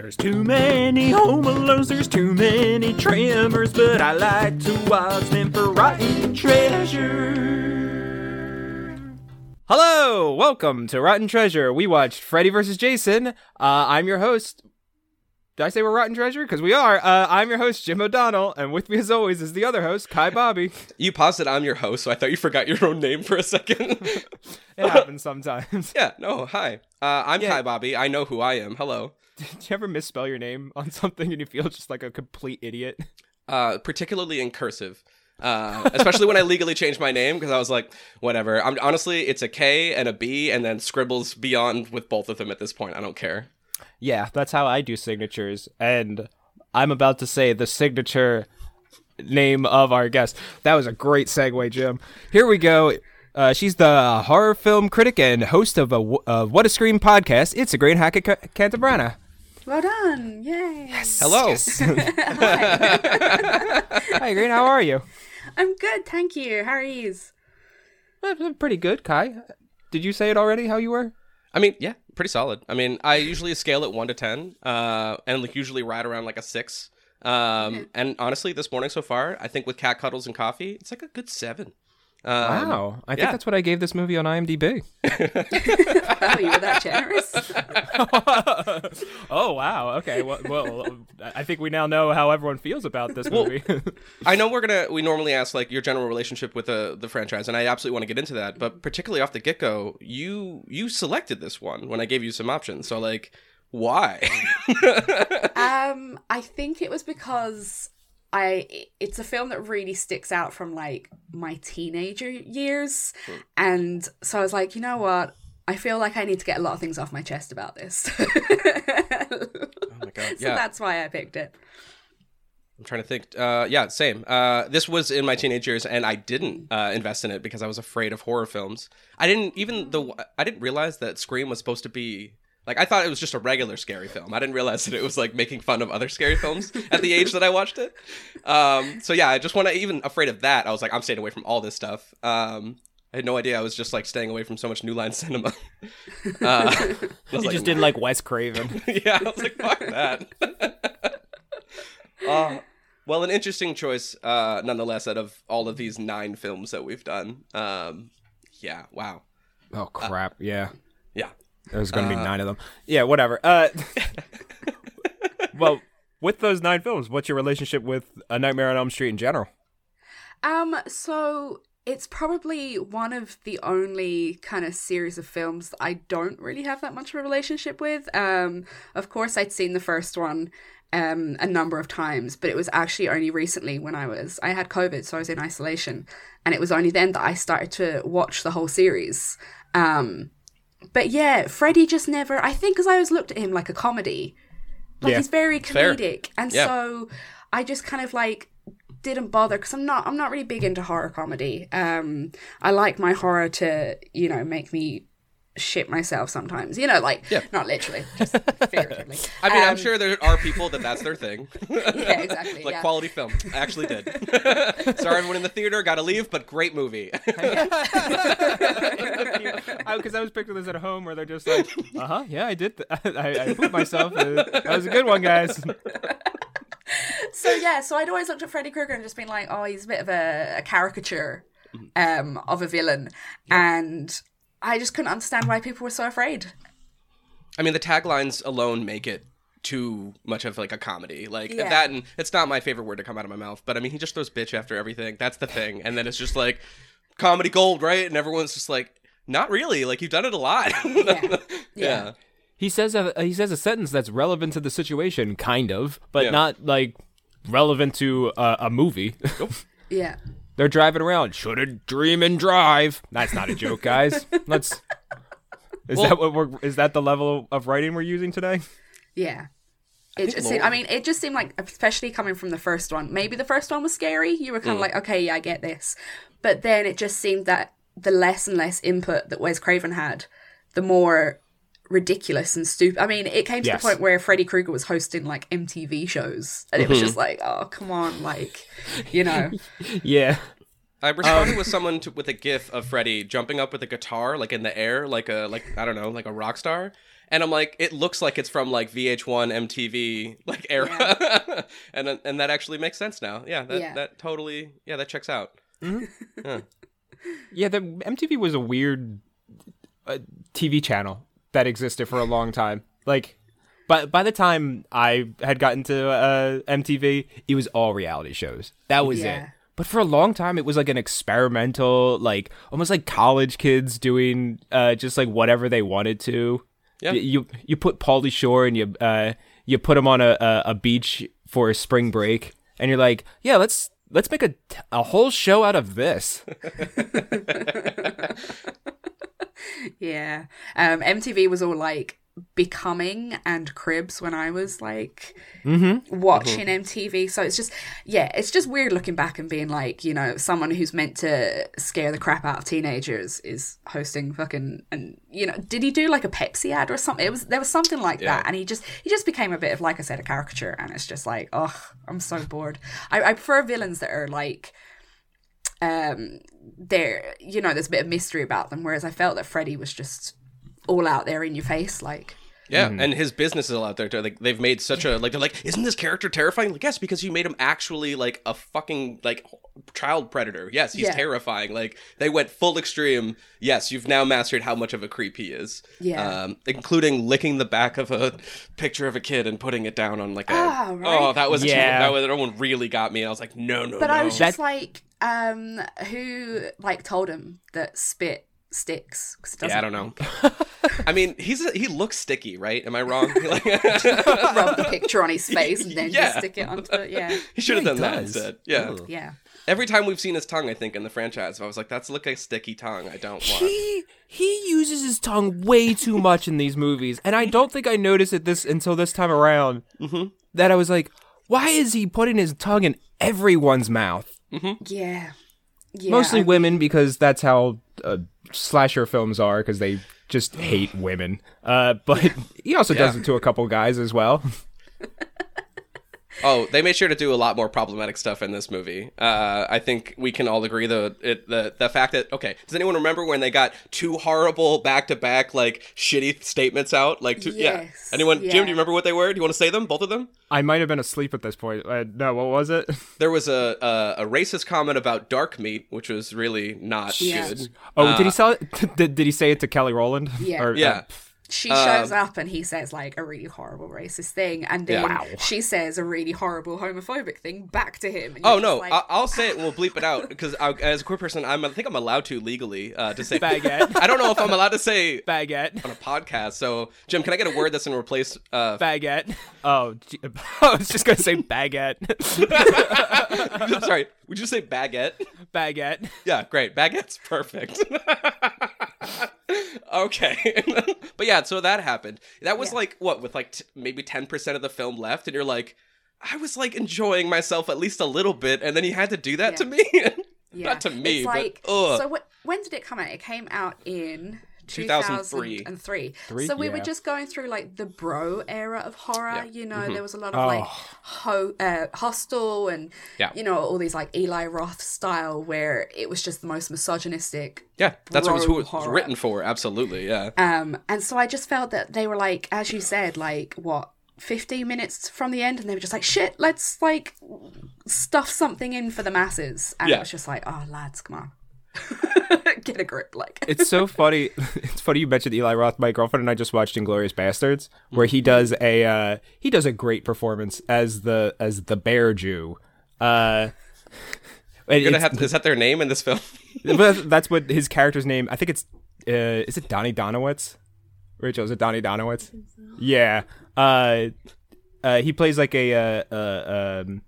There's too many home alones, there's too many tremors, but I like to watch them for rotten treasure. Hello, welcome to Rotten Treasure. We watched Freddy vs. Jason. Uh, I'm your host. Did I say we're Rotten Treasure? Because we are. Uh, I'm your host, Jim O'Donnell, and with me as always is the other host, Kai Bobby. You paused it. I'm your host, so I thought you forgot your own name for a second. It happens sometimes. yeah. No. Hi. Uh, I'm Yeah. Kai Bobby. I know who I am. Hello. Did you ever misspell your name on something and you feel just like a complete idiot? Uh, particularly in cursive. Uh, especially when I legally changed my name because I was like, whatever. I'm honestly, it's a K and a B, and then scribbles beyond with both of them at this point. I don't care. Yeah, that's how I do signatures. And I'm about to say the signature name of our guest. That was a great segue, Jim. Here we go. Uh, she's the horror film critic and host of a uh, What a Scream podcast. It's a great hack at Ca- Cantabrana. Well done! Yay! Hello. Hi, Green. How are you? I'm good, thank you. How are you? Uh, Pretty good, Kai. Did you say it already? How you were? I mean, yeah, pretty solid. I mean, I usually scale it one to ten, uh, and like usually right around like a six. Um, and honestly, this morning so far, I think with cat cuddles and coffee, it's like a good seven. Um, Wow, I think yeah. that's what I gave this movie on IMDb. Oh, you were that generous. oh wow. Okay. Well, well, I think we now know how everyone feels about this movie. I know we're gonna we normally ask like your general relationship with the the franchise, and I absolutely want to get into that. But particularly off the get go, you you selected this one when I gave you some options. So like, why? um, I think it was because I it's a film that really sticks out from like my teenager years, and so I was like, you know what? I feel like I need to get a lot of things off my chest about this. oh my god, so yeah. that's why I picked it. I'm trying to think. Uh, yeah, same. Uh, this was in my teenage years, and I didn't uh, invest in it because I was afraid of horror films. I didn't even though I didn't realize that Scream was supposed to be like I thought it was just a regular scary film. I didn't realize that it was like making fun of other scary films at the age that I watched it. Um, so yeah, I just want to even afraid of that. I was like, I'm staying away from all this stuff. Um, I had no idea I was just like staying away from so much New Line cinema. Uh, you like, just didn't like Wes Craven. yeah, I was like, fuck that. uh, well, an interesting choice, uh, nonetheless, out of all of these nine films that we've done. Um, yeah, wow. Oh crap! yeah, Yeah. There's gonna be nine of them. Yeah, whatever. Uh, well, with those nine films, what's your relationship with A Nightmare on Elm Street in general? Um, so it's probably one of the only kind of series of films I don't really have that much of a relationship with. Um, of course, I'd seen the first one um a number of times, but it was actually only recently when I was I had COVID, so I was in isolation, and it was only then that I started to watch the whole series. Um, but yeah, Freddy just never. I think because I always looked at him like a comedy, like Yeah. he's very Fair. comedic, and Yeah. so I just kind of like didn't bother because I'm not I'm not really big into horror comedy. Um, I like my horror to you know make me shit myself sometimes. You know, like Yeah. not literally, just figuratively. I mean, I'm Um, sure there are people that that's their thing. Yeah, exactly. like yeah. quality film. I actually did. Sorry, everyone in the theater, got to leave, but great movie. Because I was picturing this at home where they're just like, uh huh, yeah, I did. Th- I, I pooped myself. Uh, that was a good one, guys. So yeah, so I'd always looked at Freddy Krueger and just been like, oh, he's a bit of a, a caricature um, of a villain, and I just couldn't understand why people were so afraid. I mean, the taglines alone make it too much of like a comedy. Like Yeah. that, and it's not my favorite word to come out of my mouth, but I mean, he just throws bitch after everything. That's the thing, and then it's just like comedy gold, right? And everyone's just like, not really. Like you've done it a lot. Yeah. yeah. He says a he says a sentence that's relevant to the situation, kind of, but Yeah. not like relevant to uh, a movie. Yeah. They're driving around. Shouldn't dream and drive. That's not a joke, guys. Let's. Is Well- that what we're? Is that the level of writing we're using today? Yeah. It think just seemed, I mean, it just seemed like, especially coming from the first one, maybe the first one was scary. You were kind of mm. like, okay, yeah, I get this. But then it just seemed that the less and less input that Wes Craven had, the more ridiculous and stupid. I mean, it came to Yes. the point where Freddy Krueger was hosting like MTV shows, and it was mm-hmm. just like, oh, come on, like, you know, Yeah. I responded um, with someone to, with a gif of Freddy jumping up with a guitar, like in the air, like a like I don't know, like a rock star. and I'm like, it looks like it's from like VH1, MTV like era, and and that actually makes sense now. Yeah, that Yeah. that totally yeah that checks out. Mm-hmm. Yeah, the MTV was a weird uh, TV channel that existed for a long time. Like, but by the time I had gotten to uh, MTV, it was all reality shows. That was it. But for a long time, it was like an experimental, like almost like college kids doing uh, just like whatever they wanted to. Yeah. Y- You you put Pauly Shore and you uh, you put him on a, a a beach for a spring break, and you're like, yeah, let's let's make a a whole show out of this. Yeah. Um, MTV was all like becoming and cribs when I was like watching MTV. So it's just, yeah, it's just weird looking back and being like, you know, someone who's meant to scare the crap out of teenagers is hosting fucking, and you know, did he do like a Pepsi ad or something? It was, there was something like Yeah. that. And he just, he just became a bit of, like I said, a caricature. And it's just like, oh, I'm so bored. I, I prefer villains that are like, um there you know there's a bit of mystery about them whereas i felt that freddy was just all out there in your face like Yeah, Mm-hmm. and his business is all out there too. Like they've made such a like they're like, isn't this character terrifying? Like, yes, because you made him actually like a fucking like child predator. Yes, he's Yeah. terrifying. Like they went full extreme. Yes, you've now mastered how much of a creep he is. Yeah. um, including licking the back of a picture of a kid and putting it down on like a. Ah, right. Oh, that was Yeah. that was that one really got me. I was like, no, no, but no. i was just That- like um who like told him that spit sticks 'Cause it yeah, I don't know. I mean, he's a, he looks sticky, right? Am I wrong? Like, rub the picture on his face and then Yeah. just stick it onto it yeah he should have Yeah, done that instead. Yeah. Ugh. yeah Every time we've seen his tongue, I think in the franchise, I was like, "That's look like a sticky tongue. I don't want." He he uses his tongue way too much in these movies, and I don't think I noticed it this until this time around. Mm-hmm. That I was like, why is he putting his tongue in everyone's mouth? Yeah yeah Mostly I- women, because that's how uh, slasher films are, because they just hate women. Uh, but he also does it to a couple guys as well. Oh, they made sure to do a lot more problematic stuff in this movie. Uh, I think we can all agree the it, the the fact that okay, does anyone remember when they got two horrible back to back like shitty statements out? Like, two, yeah, Yes, anyone? Jim, do you remember what they were? Do you want to say them? Both of them? I might have been asleep at this point. Uh, no, what was it? There was a, a a racist comment about dark meat, which was really not Yeah. good. Oh, did he sell it? Did, did he say it to Kelly Rowland? Yeah. Or, uh, Yeah. She Um, shows up and he says like a really horrible racist thing and then Yeah. She says a really horrible homophobic thing back to him and Oh no, like, I- I'll say it and we'll bleep it out because as a queer person, I'm, I think I'm allowed to legally uh, to say Baguette. I don't know if I'm allowed to say baguette. on a podcast. So, Jim, can I get a word that's going to replace? Uh, Baguette. Oh, gee- I was just gonna say baguette. sorry, would you say baguette? baguette. Yeah, great. Baguette's perfect. okay, but yeah, so that happened. That was Yeah. like what with like t- maybe ten percent of the film left, and you're like, I was like enjoying myself at least a little bit, and then he had to do that Yeah. to me. yeah. Not to me, it's like, but ugh. so wh- when did it come out it came out in 2003. 2003 Three? so we were just going through like the bro era of horror Yeah. you know Mhm. there was a lot of like Oh. ho- uh, hostel and Yeah. you know all these like eli roth style where it was just the most misogynistic yeah, that's what it was, who it was written for. Absolutely, yeah. Um, and so I just felt that they were like, as you said, like what, 15 minutes from the end, and they were just like, shit, let's like stuff something in for the masses. And Yeah. it was just like, oh, lads, come on. Get a grip. Like, It's so funny. It's funny you mentioned Eli Roth. My girlfriend and I just watched Inglourious Basterds, where he does a uh, he does a great performance as the as the bear Jew. Uh, and You're gonna have is that their name in this film? but that's what his character's name. I think it's uh, is it Donnie Donowitz? Rachel, is it Donnie Donowitz? Yeah. Uh, uh, he plays like a uh, uh, um,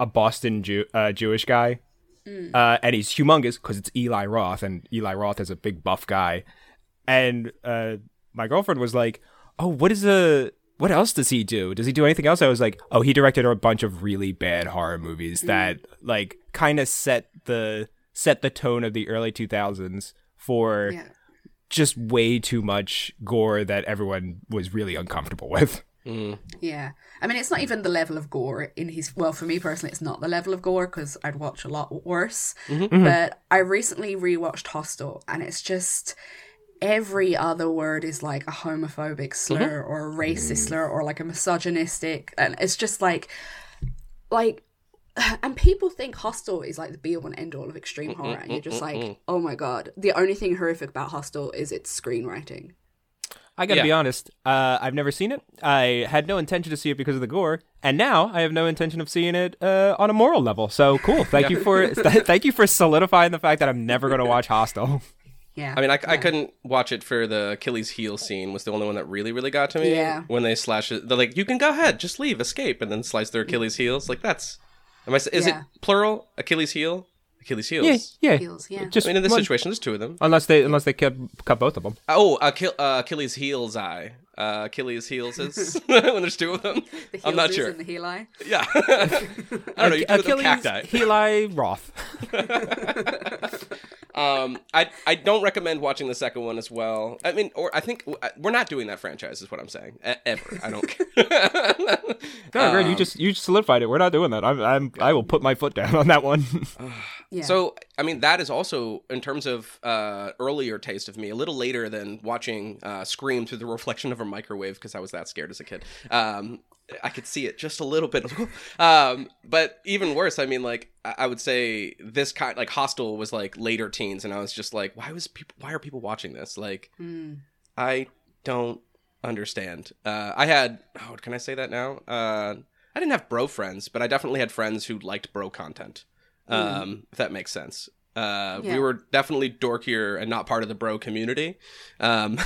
a Boston Jew- uh, Jewish guy, uh, and he's humongous because it's Eli Roth, and Eli Roth is a big buff guy. And uh, my girlfriend was like, "Oh, what is a what else does he do? Does he do anything else?" I was like, "Oh, he directed a bunch of really bad horror movies that like kind of set the set the tone of the early 2000s for yeah. just way too much gore that everyone was really uncomfortable with." Yeah. I mean, it's not even the level of gore in his. Well, for me personally, it's not the level of gore because I'd watch a lot worse. Mm-hmm. But I recently rewatched Hostel, and it's just. every other word is like a homophobic slur Mm-hmm. or a racist slur or like a misogynistic and it's just like like and people think hostel is like the be all and end all of extreme horror and you're just like oh my god the only thing horrific about hostel is its screenwriting I gotta Yeah. be honest. Uh, I've never seen it. I had no intention to see it because of the gore, and now I have no intention of seeing it uh, on a moral level. So cool. Thank you for th- thank you for solidifying the fact that I'm never gonna watch Hostel. yeah I mean, I, I couldn't watch it for the Achilles heel scene. Was the only one that really, really got to me. Yeah. When they slash it, they're like, "You can go ahead, just leave, escape," and then slice their Achilles heels. Like that's, am I? Is Yeah. it plural? Achilles heel, Achilles heels. Yeah, yeah. Heels, yeah. Just I mean, in this one- situation, there's two of them. unless they unless they cut cut both of them. Oh, Achil- uh, Achilles heels eye. Uh, Achilles heels is when there's two of them. the I'm not heelses sure. and the heli Yeah. I don't know. You do with them Achilles, cacti. Heli, Roth. Um, I I don't recommend watching the second one as well. I mean, or I think we're not doing that franchise. Is what I'm saying. E- ever. I don't care. No, great. Um, You just you just solidified it. We're not doing that. I'm, I'm I will put my foot down on that one. Yeah So, I mean, that is also in terms of uh, earlier taste of me, a little later than watching uh, Scream through the reflection of a microwave because I was that scared as a kid. Um, I could see it just a little bit. um, but even worse, I mean, like I I would say this kind, like Hostel, was like later teens, and I was just like, why was people? Why are people watching this? Like, Mm. I don't understand. Uh, I had, oh, can I say that now? Uh, I didn't have bro friends, but I definitely had friends who liked bro content. Um, If that makes sense. Uh, Yeah. We were definitely dorkier and not part of the bro community. Um,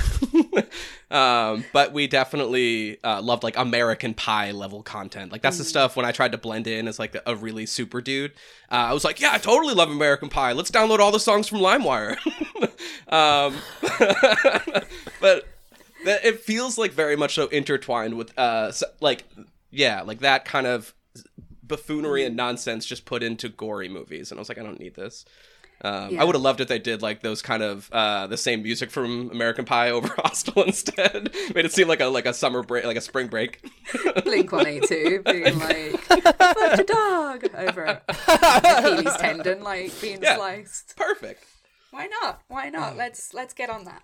um, but we definitely uh, loved like American Pie level content. Like that's the stuff when I tried to blend in as like a really super dude. Uh, I was like, yeah, I totally love American Pie. Let's download all the songs from LimeWire. um, but that it feels like very much so intertwined with uh s like yeah like that kind of buffoonery and nonsense just put into gory movies and i was like i don't need this um, Yeah. I would have loved if they did like those kind of uh, the same music from American Pie over Hostel instead. Made it seem like a like a summer break, like a spring break. Blink 182 being like, fuck a dog over Achilles tendon, like being Yeah. sliced. Perfect. Why not? Why not? Let's let's get on that.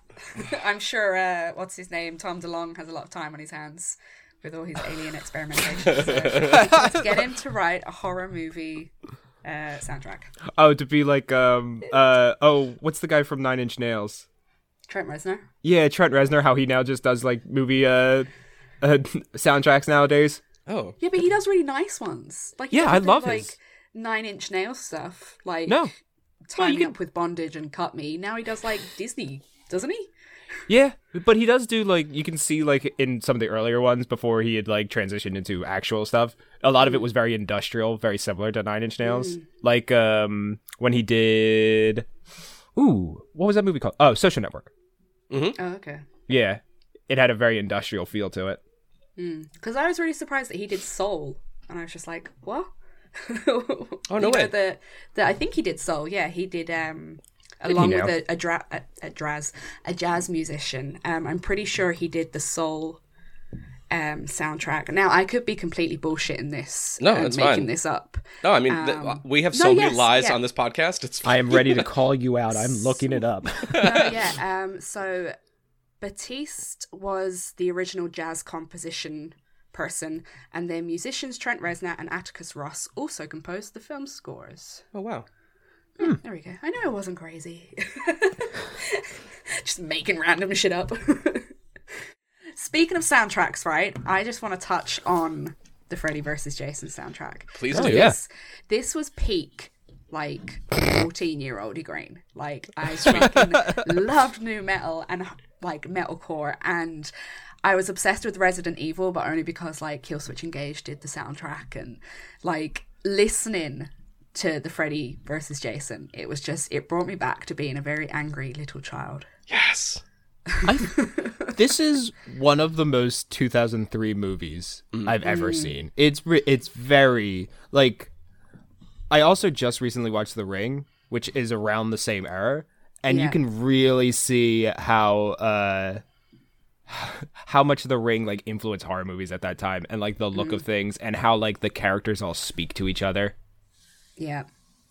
I'm sure uh, what's his name, Tom DeLonge has a lot of time on his hands with all his alien experimentation. So get him to write a horror movie uh, soundtrack. oh, to be like um uh oh, what's the guy from Nine Inch Nails? Trent Reznor. Yeah, Trent Reznor. How he now just does like movie uh, uh soundtracks nowadays. Oh, Yeah, but he does really nice ones. Like Yeah, I doesn't do, love like his. Nine Inch Nails stuff. Like No. Tie you Me can- Up with Bondage and Cut Me. Now he does like Disney, doesn't he? Yeah, but he does do like you can see like in some of the earlier ones before he had like transitioned into actual stuff. A lot of it was very industrial, very similar to Nine Inch Nails. Like um when he did, ooh, what was that movie called? Oh, Social Network. Oh, okay. Yeah, it had a very industrial feel to it. Because I was really surprised that he did Soul, and I was just like, what? Oh, no You know, way. The, the I think he did Soul. Yeah, he did. Um, along now? with a a, dra- a a jazz a jazz musician. Um, I'm pretty sure he did the Soul um soundtrack. Now I could be completely bullshitting this. No, and it's making fine. this up. no, I mean th- Um, we have no, so many yes, lies yeah. on this podcast. It's I am ready to call you out. I'm looking it up. No, yeah. Um, so Batiste was the original jazz composition person, and their musicians Trent Reznor and Atticus Ross also composed the film scores. oh wow. Hmm. There we go. I know it wasn't crazy. just making random shit up. Speaking of soundtracks, right? I just want to touch on the Freddy vs. Jason soundtrack. Please Oh, do. yeah. This, this was peak, like, 14 year old Green. Like, I fucking loved nu metal and, like, metalcore. And I was obsessed with Resident Evil, but only because, like, Killswitch Engage did the soundtrack. And, like, listening to the Freddy versus Jason, it was just, it brought me back to being a very angry little child. Yes. this is one of the most 2003 movies mm. I've ever mm. seen. It's it's very like I also just recently watched The Ring, which is around the same era, and you can really see how uh how much The Ring like influenced horror movies at that time and like the look mm. of things and how like the characters all speak to each other. Yeah.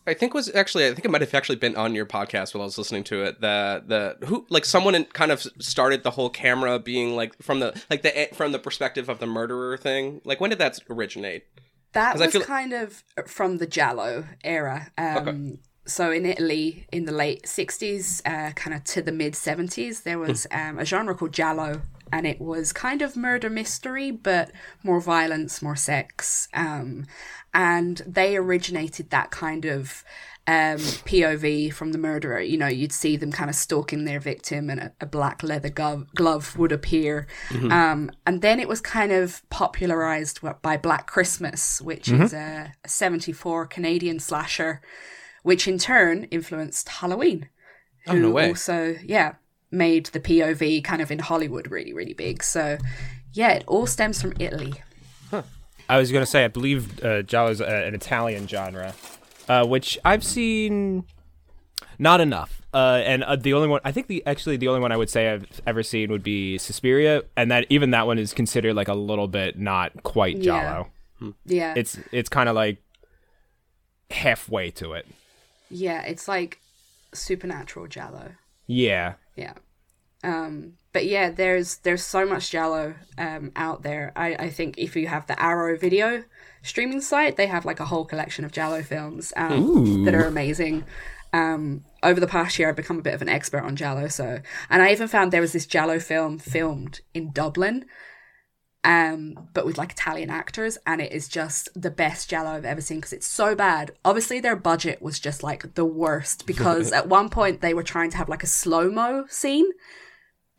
I think was actually I think it might have actually been on your podcast while I was listening to it. The the who like someone kind of started the whole camera being like from the like the from the perspective of the murderer thing. Like when did that originate? That was feel- kind of from the Giallo era. Um, So in Italy, in the late '60s, uh, kind of to the mid '70s, there was um, a genre called Giallo, and it was kind of murder mystery, but more violence, more sex. Um, and they originated that kind of um, POV from the murderer. You know, you'd see them kind of stalking their victim, and a, a black leather glove, glove would appear. Um, and then it was kind of popularized by Black Christmas, which is a, a 74 Canadian slasher, which in turn influenced Halloween. Oh, no who way. Also, yeah, made the POV kind of in Hollywood really, really big. So, yeah, it all stems from Italy. I was gonna say, I believe uh, Giallo is uh, an Italian genre, uh, which I've seen not enough. Uh, and uh, the only one, I think the actually the only one I would say I've ever seen would be Suspiria, and that even that one is considered like a little bit not quite Yeah. Giallo. Yeah. It's it's kind of like halfway to it. Yeah, it's like supernatural Giallo. Yeah. Yeah. Um, but yeah, there's there's so much Giallo um, out there. I, I think if you have the Arrow video streaming site, they have like a whole collection of Giallo films um, that are amazing. Um, over the past year, I've become a bit of an expert on Giallo. So, and I even found there was this Giallo film filmed in Dublin, um, but with like Italian actors, and it is just the best Giallo I've ever seen because it's so bad. Obviously, their budget was just like the worst because at one point they were trying to have like a slow mo scene,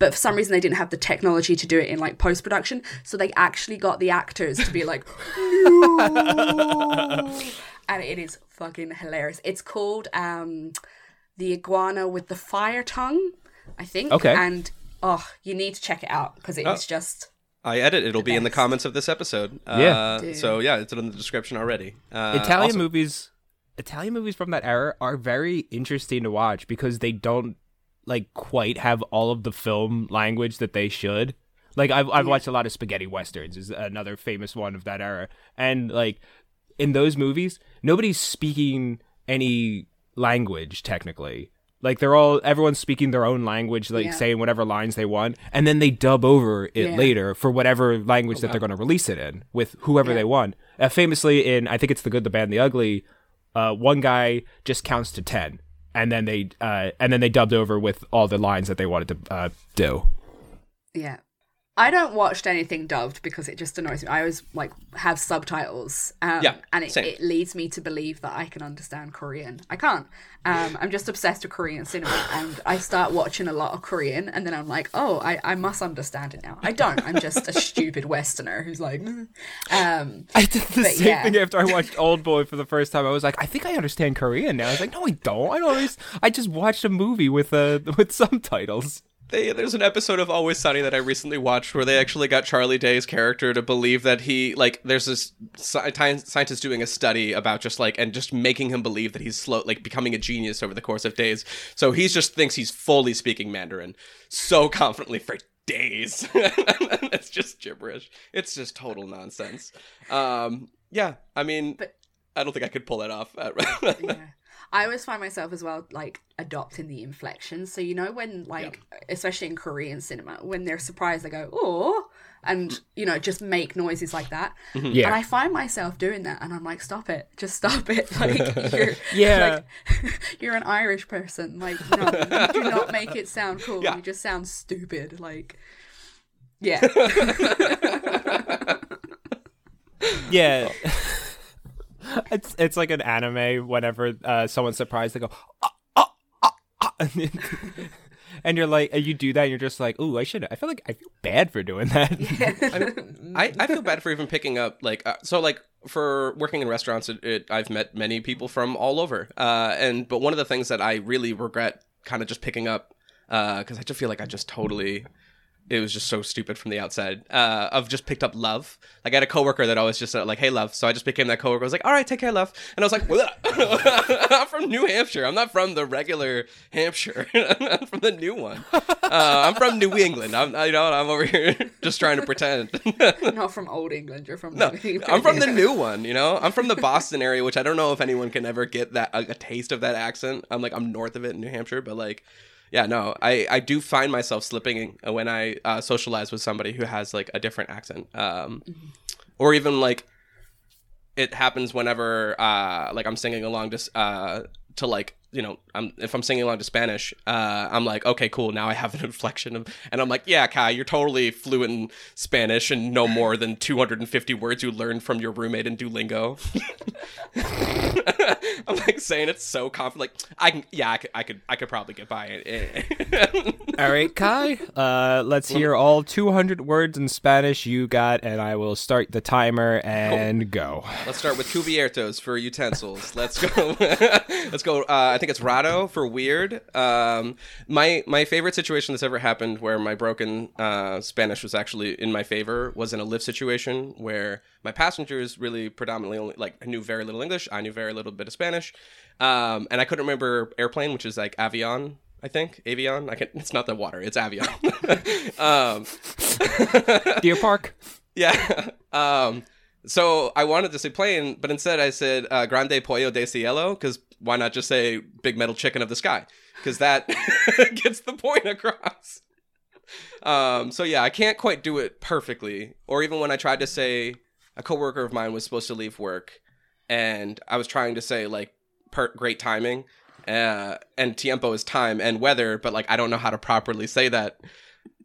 but for some reason they didn't have the technology to do it in like post production, so they actually got the actors to be like, no, and it is fucking hilarious. It's called um, the iguana with the fire tongue, I think. Okay. and oh, you need to check it out because it is Oh. just. I edit. It'll be in the comments of this episode. Yeah. Uh, so yeah, it's in the description already. Uh, Italian awesome. movies Italian movies from that era are very interesting to watch because they don't like quite have all of the film language that they should. Like I've I've watched a lot of spaghetti westerns is another famous one of that era. And like in those movies, nobody's speaking any language technically. Like they're all everyone's speaking their own language, like Yeah. saying whatever lines they want, and then they dub over it Yeah. later for whatever language that they're going to release it in with whoever they want. Uh, famously, in I think it's the Good, the Bad, and the Ugly, uh, one guy just counts to ten, and then they uh, and then they dubbed over with all the lines that they wanted to uh, do. Yeah. I don't watch anything dubbed because it just annoys me. I always like have subtitles. Um, Yeah, and it, it leads me to believe that I can understand Korean. I can't. Um, I'm just obsessed with Korean cinema and I start watching a lot of Korean and then I'm like, oh, I, I must understand it now. I don't. I'm just a stupid Westerner who's like, "Mm." um, I did the same yeah. thing after I watched Old Boy for the first time. I was like, I think I understand Korean now. I was like, no, I don't. I don't. Always, I just watched a movie with uh with subtitles. They, there's an episode of Always Sunny that I recently watched where they actually got Charlie Day's character to believe that he like there's this sci- scientist doing a study about just like and just making him believe that he's slow like becoming a genius over the course of days. So he just thinks he's fully speaking Mandarin so confidently for days. it's just gibberish. It's just total nonsense. Um, yeah, I mean, But- I don't think I could pull that off. yeah. I always find myself as well like adopting the inflection. So you know when like especially in Korean cinema, when they're surprised they go, oh and you know, just make noises like that. Mm-hmm. Yeah. And I find myself doing that and I'm like, stop it. Just stop it. Like you're Yeah. like, you're an Irish person. Like, no, you do not make it sound cool. Yeah. You just sound stupid. Like Yeah. Yeah. It's it's like an anime. Whenever uh, someone's surprised, they go, ah, ah, ah, ah," and, you're like, and you do that, and you're just like, ooh, I should. I feel like I feel bad for doing that. I, I feel bad for even picking up like uh, so like for working in restaurants it, it, I've met many people from all over uh and but one of the things that I really regret kind of just picking up uh cuz I just feel like I just totally it was just so stupid from the outside. Uh, I've just picked up love. Like I had a coworker that always just said like, "Hey, love." So I just became that coworker. I was like, "All right, take care, love." And I was like, "I'm from New Hampshire. I'm not from the regular Hampshire. I'm from the new one. Uh, I'm from New England. I'm you know I'm over here just trying to pretend." Not from old England. You're from No, New England. I'm from the new one. You know, I'm from the Boston area, which I don't know if anyone can ever get that a, a taste of that accent. I'm like I'm north of it in New Hampshire, but like, yeah, no, I I do find myself slipping when I uh, socialize with somebody who has like a different accent, um, or even like it happens whenever uh like I'm singing along s- uh to like you know I'm if I'm singing along to Spanish uh I'm like okay cool now I have an inflection of and I'm like yeah Kai you're totally fluent in Spanish and no more than 250 words you learned from your roommate in Duolingo I'm like saying it so confident like I can yeah I could I could I could probably get by it All right, Kai. Uh, let's hear all 200 words in Spanish you got, and I will start the timer and go. Let's start with cubiertos for utensils. Let's go. Let's go. Uh, think it's rado for weird. Um, my my favorite situation that's ever happened where my broken uh, Spanish was actually in my favor was in a Lyft situation where my passengers really predominantly only like knew very little English. I knew very little bit of Spanish, um, and I couldn't remember airplane, which is like avion. I think avion. I can. It's not the water. It's avion. um, Deer Park. yeah. Um, so I wanted to say plane, but instead I said uh, Grande Pollo de Cielo because why not just say Big Metal Chicken of the Sky? Because that gets the point across. Um, so yeah, I can't quite do it perfectly. Or even when I tried to say a coworker of mine was supposed to leave work, and I was trying to say like per- great timing, uh, and tiempo is time and weather, but like I don't know how to properly say that.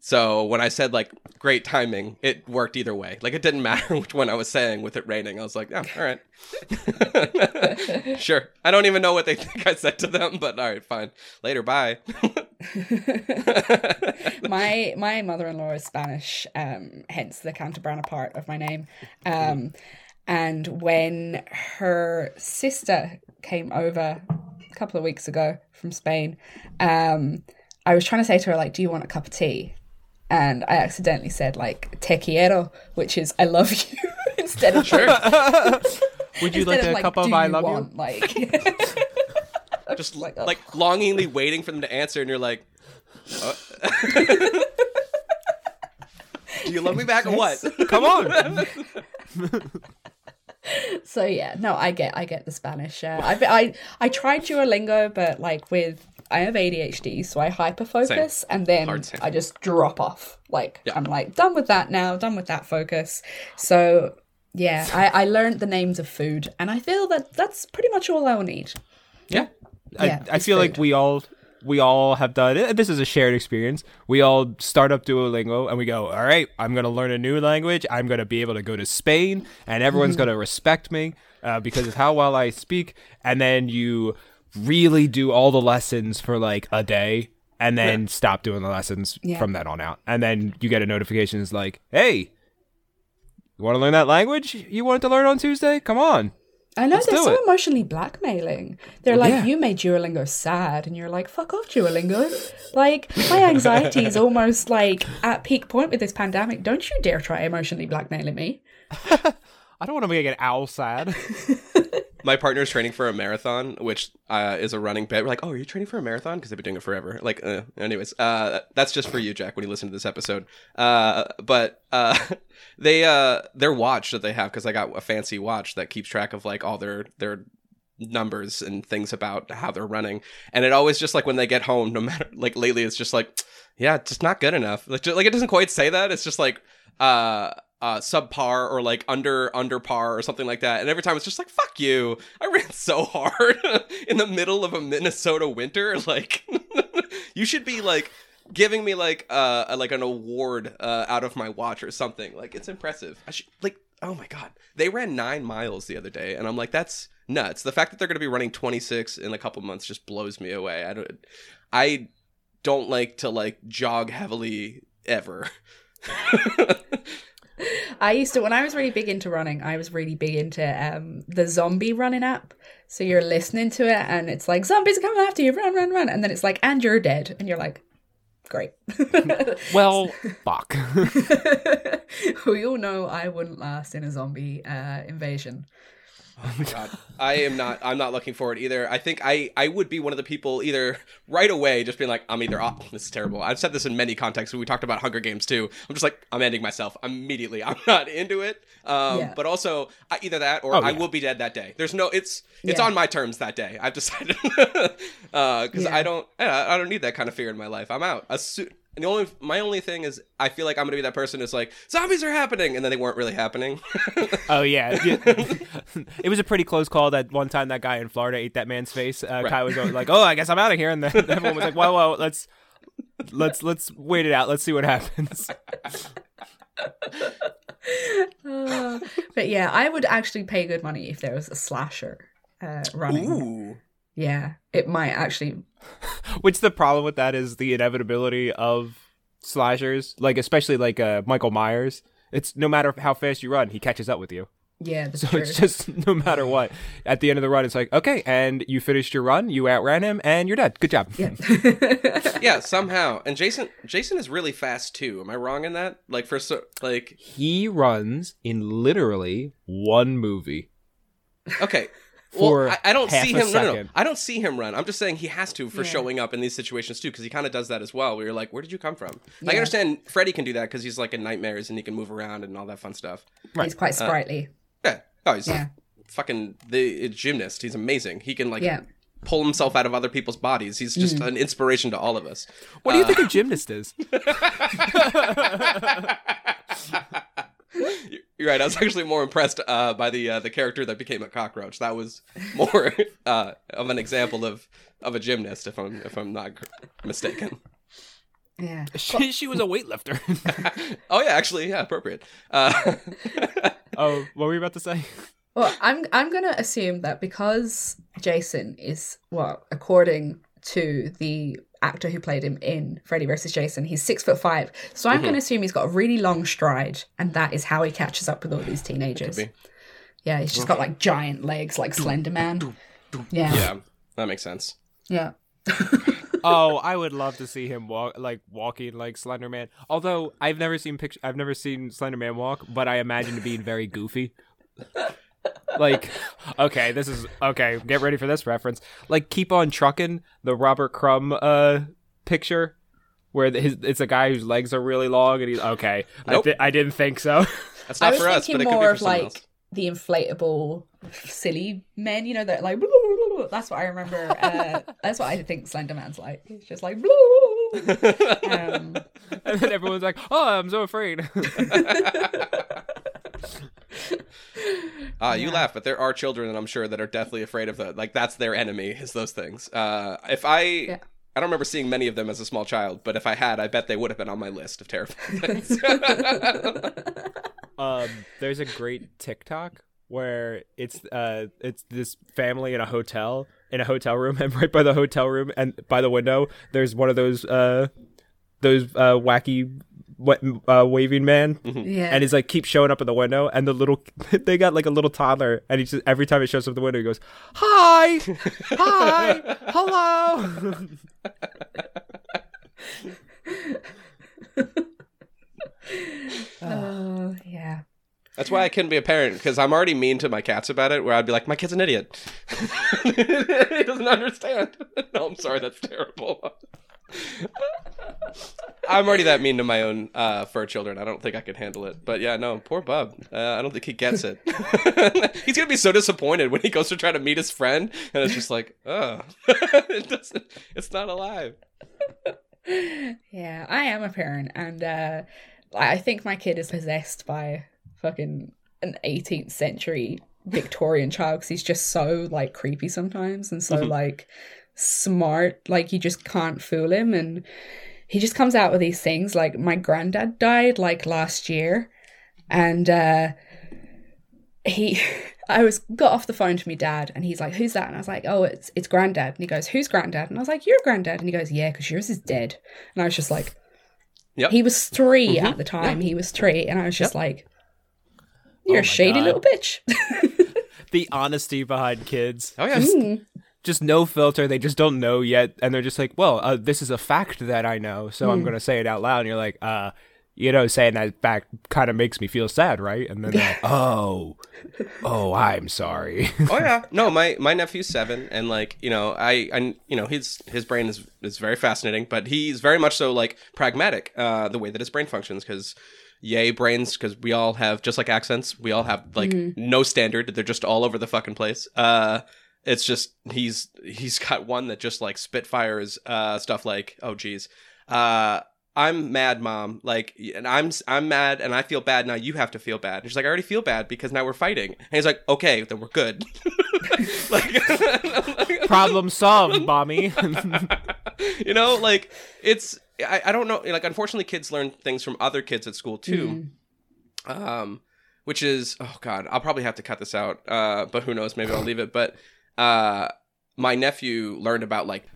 So when I said like great timing, it worked either way. Like it didn't matter which one I was saying with it raining. I was like, yeah, all right. sure. I don't even know what they think I said to them, but all right, fine. Later, bye. my my mother-in-law is Spanish, um, hence the Cantabrana part of my name. Um, and when her sister came over a couple of weeks ago from Spain, um, I was trying to say to her like, "Do you want a cup of tea?" And I accidentally said like "te quiero," which is "I love you," instead of sure. Would you instead like a cup of "Do I you love want?" you? Like, Just like, like, oh. longingly waiting for them to answer, and you're like, uh, "Do you love me back or what?" Come on. So yeah, no, I get I get the Spanish. Uh, I I I tried Duolingo, but like with I have ADHD, so I hyper focus and then I just drop off. Like Yeah. I'm like done with that now, done with that focus. So yeah, I I learned the names of food, and I feel that that's pretty much all I will need. yeah. Yeah, I, I feel like we all we all have done. This is a shared experience. We all start up Duolingo and we go, all right, I'm going to learn a new language. I'm going to be able to go to Spain and everyone's Mm-hmm. going to respect me uh, because of how well I speak. And then you really do all the lessons for like a day and then stop doing the lessons Yeah. from then on out. And then you get a notification it's like, hey, you want to learn that language you wanted to learn on Tuesday? Come on. I know Let's they're so it. emotionally blackmailing. They're like, Yeah. you made Duolingo sad, and you're like, fuck off, Duolingo. Like, my anxiety is almost like at peak point with this pandemic. Don't you dare try emotionally blackmailing me. I don't want to make an owl sad. my partner's training for a marathon, which uh, is a running bit. We're like, oh, are you training for a marathon? Because they've been doing it forever. Like, uh, anyways, uh, that's just for you, Jack, when you listen to this episode. Uh, but uh, they uh, their watch that they have, because I got a fancy watch that keeps track of like all their their numbers and things about how they're running, and it always just like when they get home, no matter like lately, it's just like, yeah, it's just not good enough. Like, ju- like it doesn't quite say that. It's just like. Uh, subpar or like under under par or something like that. And every time it's just like fuck you. I ran so hard in the middle of a Minnesota winter. Like you should be like giving me like uh like an award uh out of my watch or something. Like it's impressive. I should like oh my god. They ran 9 miles the other day and I'm like that's nuts. The fact that they're going to be running 26 in a couple months just blows me away. I don't I don't like to like jog heavily ever. I used to when I was really big into running, I was really big into um the zombie running app. So you're listening to it and it's like zombies are coming after you, run, run, run, and then it's like, and you're dead, and you're like, great. Well, fuck. we all know I wouldn't last in a zombie uh, invasion. Oh my god, I am not. I'm not looking forward either. I think I I would be one of the people either right away just being like I'm either oh this is terrible. I've said this in many contexts. We talked about Hunger Games too. I'm just like I'm ending myself immediately. I'm not into it. Um, Yeah. but also I, either that or Oh, I yeah. will be dead that day. There's no. It's it's Yeah. on my terms that day. I've decided uh, because Yeah. I don't I I don't need that kind of fear in my life. I'm out. As soo- and the only my only thing is I feel like I'm gonna be that person who's like zombies are happening and then they weren't really happening. Oh yeah, it was a pretty close call. That one time that guy in Florida ate that man's face. Uh, Kai was like, "Oh, I guess I'm out of here," and then everyone was like, "Whoa, whoa, let's let's let's wait it out. Let's see what happens." Uh, but yeah, I would actually pay good money if there was a slasher uh, running. Ooh. Yeah, it might actually. Which the problem with that is the inevitability of slashers, like especially like uh, Michael Myers. It's no matter how fast you run, he catches up with you. Yeah, that's So true. it's just no matter what. At the end of the run, it's like, okay, and you finished your run, you outran him, and you're dead. Good job. yeah. yeah, somehow. And Jason Jason is really fast too. Am I wrong in that? Like for so like He runs in literally one movie. okay. For well, I, I don't half see him. No, no, no. I don't see him run. I'm just saying he has to for Yeah. showing up in these situations too, because he kind of does that as well. Where you're like, where did you come from? Like, I understand Freddy can do that because he's like in nightmares and he can move around and all that fun stuff. Right. He's quite sprightly. Yeah. Oh, he's Yeah. fucking the gymnast. He's amazing. He can like Yeah. pull himself out of other people's bodies. He's just Mm. an inspiration to all of us. What do you think a gymnast is? You're right. I was actually more impressed uh, by the uh, the character that became a cockroach. That was more uh, of an example of of a gymnast, if I'm if I'm not mistaken. Yeah. she, she was a weightlifter. oh yeah, actually, yeah, appropriate. Uh, oh, what were you about to say? Well, I'm I'm gonna assume that because Jason is well, according to the actor who played him in Freddy vs. Jason, he's six foot five. So I'm gonna mm-hmm. assume he's got a really long stride, and that is how he catches up with all these teenagers. Yeah, he's just got like giant legs, like Slender Man. Yeah, yeah, that makes sense. yeah. Oh, I would love to see him walk like walking like Slender Man. Although I've never seen picture, I've never seen Slender Man walk, but I imagine him being very goofy. Like, okay, this is okay. Get ready for this reference. Like, keep on trucking the Robert Crumb uh picture. Where his, it's a guy whose legs are really long, and he's okay. Nope. I, th- I didn't think so. That's I not was for us, thinking but it could be more for of someone like else. the inflatable, silly men. You know that like. That's what I remember. Uh, that's what I think Slender Man's like. He's just like. um, and then everyone's like, "Oh, I'm so afraid." Uh, You laugh, but there are children, and I'm sure that are deathly afraid of that. Like that's their enemy is those things. Uh, if I, I don't remember seeing many of them as a small child, but if I had, I bet they would have been on my list of terrifying things. um, there's a great TikTok where it's uh it's this family in a hotel in a hotel room and right by the hotel room and by the window there's one of those uh those uh wacky wa- uh, waving man yeah. and he's like keeps showing up in the window and the little they got like a little toddler and he just every time it shows up the window he goes hi hi hello Oh yeah. That's why I couldn't be a parent because I'm already mean to my cats about it. Where I'd be like, "My kid's an idiot. he doesn't understand." no, I'm sorry. That's terrible. I'm already that mean to my own uh, fur children. I don't think I could handle it. But yeah, no, poor Bub. Uh, I don't think he gets it. He's gonna be so disappointed when he goes to try to meet his friend, and it's just like, oh, it doesn't. It's not alive. Yeah, I am a parent, and uh, I I think my kid is possessed by fucking an 18th century Victorian child because he's just so like creepy sometimes and so like smart. Like you just can't fool him, and he just comes out with these things. Like my granddad died like last year, and uh, he. I was got off the phone to my dad, and he's like, "Who's that?" And I was like, "Oh, it's it's granddad." And he goes, "Who's granddad?" And I was like, "Your granddad." And he goes, "Yeah, because yours is dead." And I was just like, Yep. he was 3 at the time. He was three, and I was just like, "You're Oh a shady God. little bitch." Mm-hmm. the honesty behind kids Oh yeah. Mm. Just no filter. They just don't know yet, and they're just like, "Well, uh, this is a fact that I know, so I'm gonna say it out loud." And you're like, "Uh, you know, saying that fact kind of makes me feel sad, right?" And then, like, "Oh, oh, I'm sorry." oh yeah no my my nephew's seven and like you know i i you know his his brain is is very fascinating but he's very much so like pragmatic uh the way that his brain functions because yay brains because we all have just like accents we all have like no standard they're just all over the fucking place uh it's just he's he's got one that just like spitfires uh stuff like oh geez uh I'm mad, mom. Like, and I'm I'm mad, and I feel bad. Now you have to feel bad. And she's like, I already feel bad because now we're fighting. And he's like, okay, then we're good. like, Problem solved, mommy. you know, like it's I, I don't know. Like, unfortunately, kids learn things from other kids at school too. Um, which is oh god, I'll probably have to cut this out. Uh, but who knows? Maybe I'll leave it. But uh, my nephew learned about like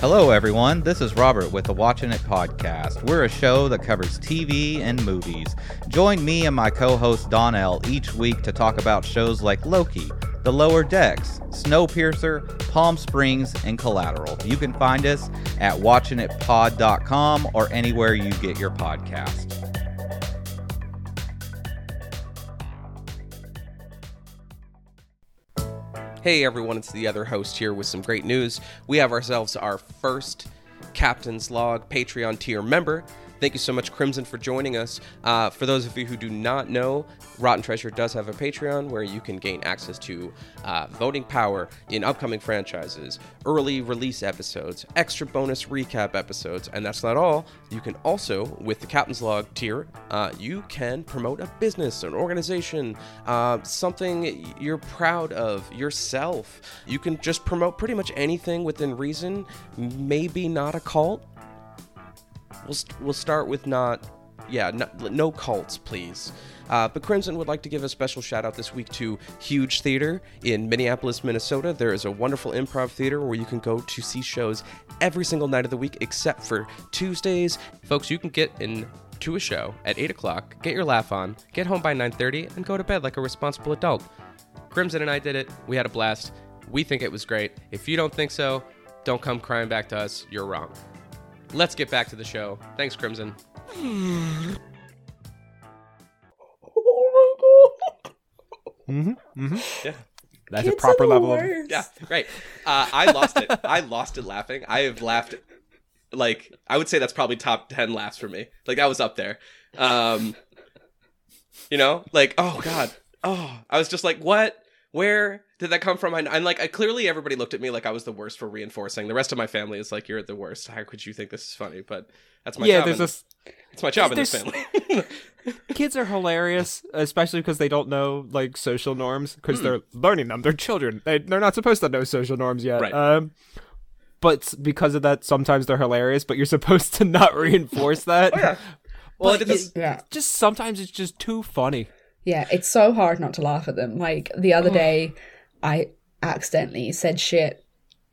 Hello, everyone. This is Robert with the Watching It podcast. We're a show that covers TV and movies. Join me and my co host Donnell each week to talk about shows like Loki, The Lower Decks, Snowpiercer, Palm Springs, and Collateral. You can find us at watchingitpod.com or anywhere you get your podcast. Hey everyone, it's the other host here with some great news. We have ourselves our first Captain's Log Patreon tier member. Thank you so much, Crimson, for joining us. Uh, for those of you who do not know, Rotten Treasure does have a Patreon where you can gain access to uh, voting power in upcoming franchises, early release episodes, extra bonus recap episodes, and that's not all. You can also, with the Captain's Log tier, uh, you can promote a business, an organization, uh, something you're proud of yourself. You can just promote pretty much anything within reason, maybe not a cult, we'll, we'll start with not yeah no, no cults please. Uh, but crimson would like to give a special shout out this week to huge theater in minneapolis minnesota. There is a wonderful improv theater where you can go to see shows every single night of the week except for tuesdays. Folks you can get in to a show at 8 o'clock get your laugh on get home by 9.30 and go to bed like a responsible adult. Crimson and i did it. We had a blast. We think it was great. If you don't think so don't come crying back to us. You're wrong Let's get back to the show. Thanks, Crimson. Oh my god. Mm-hmm. Mm-hmm. Yeah, That's a proper level of yeah, right. Uh, I lost it. I lost it laughing. I have laughed like I would say that's probably top ten laughs for me. Like that was up there. Um, you know, like oh god, oh, I was just like, what? Where did that come from? And I'm like, I clearly everybody looked at me like I was the worst for reinforcing. The rest of my family is like, you're the worst. How could you think this is funny? But that's my yeah. job. There's in, this it's my job in this family. kids are hilarious, especially because they don't know like social norms because Hmm. they're learning them. They're children. They, they're not supposed to know social norms yet. Right. Um, but because of that, sometimes they're hilarious. But you're supposed to not reinforce that. oh yeah. Well, I But did this. Yeah. Just sometimes it's just too funny. Yeah, it's so hard not to laugh at them. Like the other day, I accidentally said shit,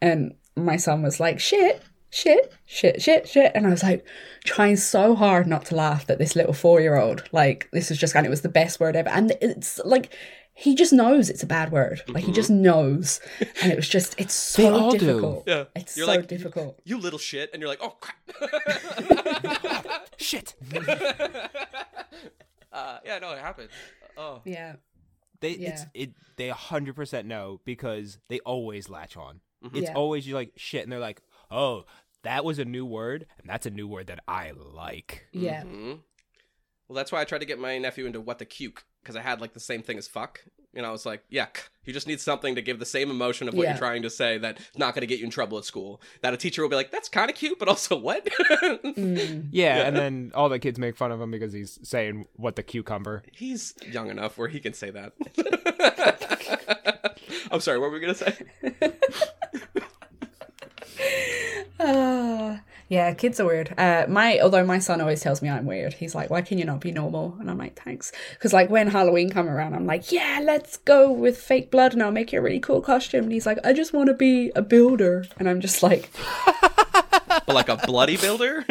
and my son was like, shit, shit, shit, shit, shit. And I was like, trying so hard not to laugh that this little four year old, like, this was just, and it was the best word ever. And it's like, he just knows it's a bad word. Like, he just knows. And it was just, it's so They do. difficult. Yeah. It's You're so like, difficult. You little shit, and you're like, oh crap. Shit. uh, yeah, no, it happened. Oh, Yeah. They it's it they hundred percent know because they always latch on. Mm-hmm. It's Yeah. always you like shit, and they're like, oh, that was a new word, and that's a new word that I like. Yeah. Mhm. Well, that's why I tried to get my nephew into what the cuke because I had like the same thing as fuck. You know, I was like, yeah, you just need something to give the same emotion of what Yeah. you're trying to say that's not going to get you in trouble at school. That a teacher will be like, that's kind of cute, but also what? Mm. Yeah, and then all the kids make fun of him because he's saying what the cucumber. He's young enough where he can say that. I'm sorry, what were we going to say? Ah, yeah, kids are weird. Uh, my although my son always tells me I'm weird. He's like, "Why can you not be normal?" And I'm like, "Thanks." Because like when Halloween come around, I'm like, "Yeah, let's go with fake blood, and I'll make you a really cool costume." And he's like, "I just want to be a builder," and I'm just like, But like a bloody builder?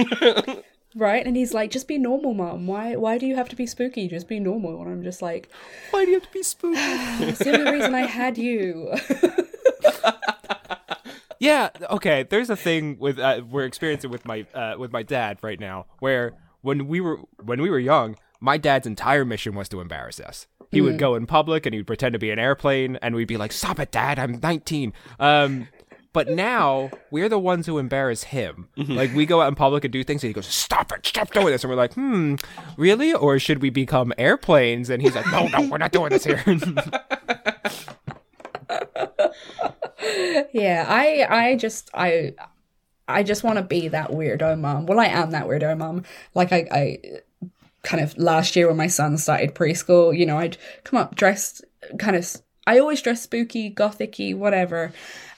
right? And he's like, just be normal, mom. Why why do you have to be spooky? Just be normal. And I'm just like, Why do you have to be spooky? it's the only reason I had you. Yeah, okay. There's a thing with uh, we're experiencing with my uh, with my dad right now, where when we were when we were young, my dad's entire mission was to embarrass us. He would go in public and he would pretend to be an airplane, and we'd be like, "Stop it, Dad! I'm 19." Um, but now we're the ones who embarrass him. Like we go out in public and do things, and he goes, "Stop it! Stop doing this!" And we're like, "Hmm, really? Or should we become airplanes?" And he's like, "No, no, we're not doing this here." yeah, I I just I I just want to be that weirdo mom. Well, I am that weirdo mom. Like I I kind of last year when my son started preschool, you know, I'd come up dressed kind of I always dress spooky, gothicy, whatever.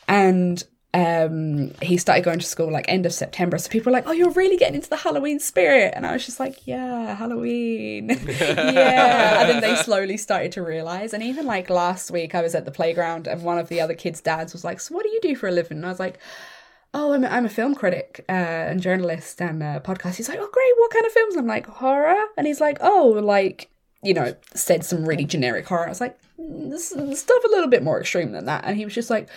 And um he started going to school like end of September. So people were like, Oh, you're really getting into the Halloween spirit. And I was just like, Yeah, Halloween. yeah. And then they slowly started to realise. And even like last week I was at the playground and one of the other kids' dads was like, So what do you do for a living? And I was like, Oh, I'm a, I'm a film critic uh, and journalist and a podcast. He's like, Oh great, what kind of films? I'm like, horror? And he's like, Oh, like you know, said some really generic horror. I was like, "Mm, stuff a little bit more extreme than that. And he was just like,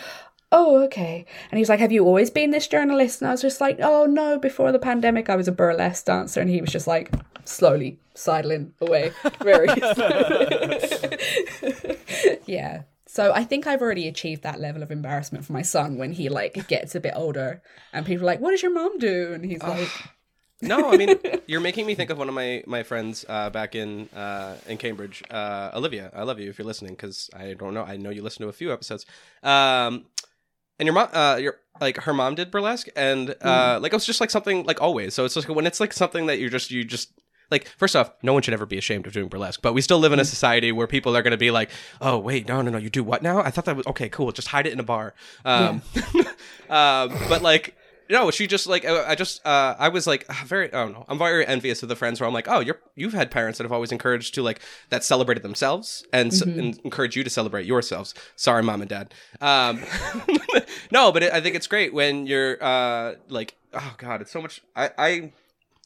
oh, okay. And he's like, have you always been this journalist? And I was just like, oh, no, before the pandemic, I was a burlesque dancer. And he was just like, slowly sidling away. Very Yeah. So I think I've already achieved that level of embarrassment for my son when he like gets a bit older and people are like, what does your mom do? And he's like, No, I mean you're making me think of one of my my friends uh, back in uh, in Cambridge, uh, Olivia. I love you if you're listening because I don't know. I know you listen to a few episodes. Um, and your mom, uh, your like her mom did burlesque, and uh, like it was just like something like always. So it's just when it's like something that you just you just like first off, no one should ever be ashamed of doing burlesque, but we still live in a society where people are going to be like, "Oh, wait, no, no, no, you do what now? I thought that was okay, cool. Just hide it in a bar." Um, um, but like, no, she just like I I just uh, I was like very I don't know. I'm very envious of the friends where I'm like, "Oh, you're you've had parents that have always encouraged to like that celebrated themselves and, s and encourage you to celebrate yourselves." Sorry, mom and dad. Um, no, but it, I think it's great when you're uh, like, oh god, it's so much. I I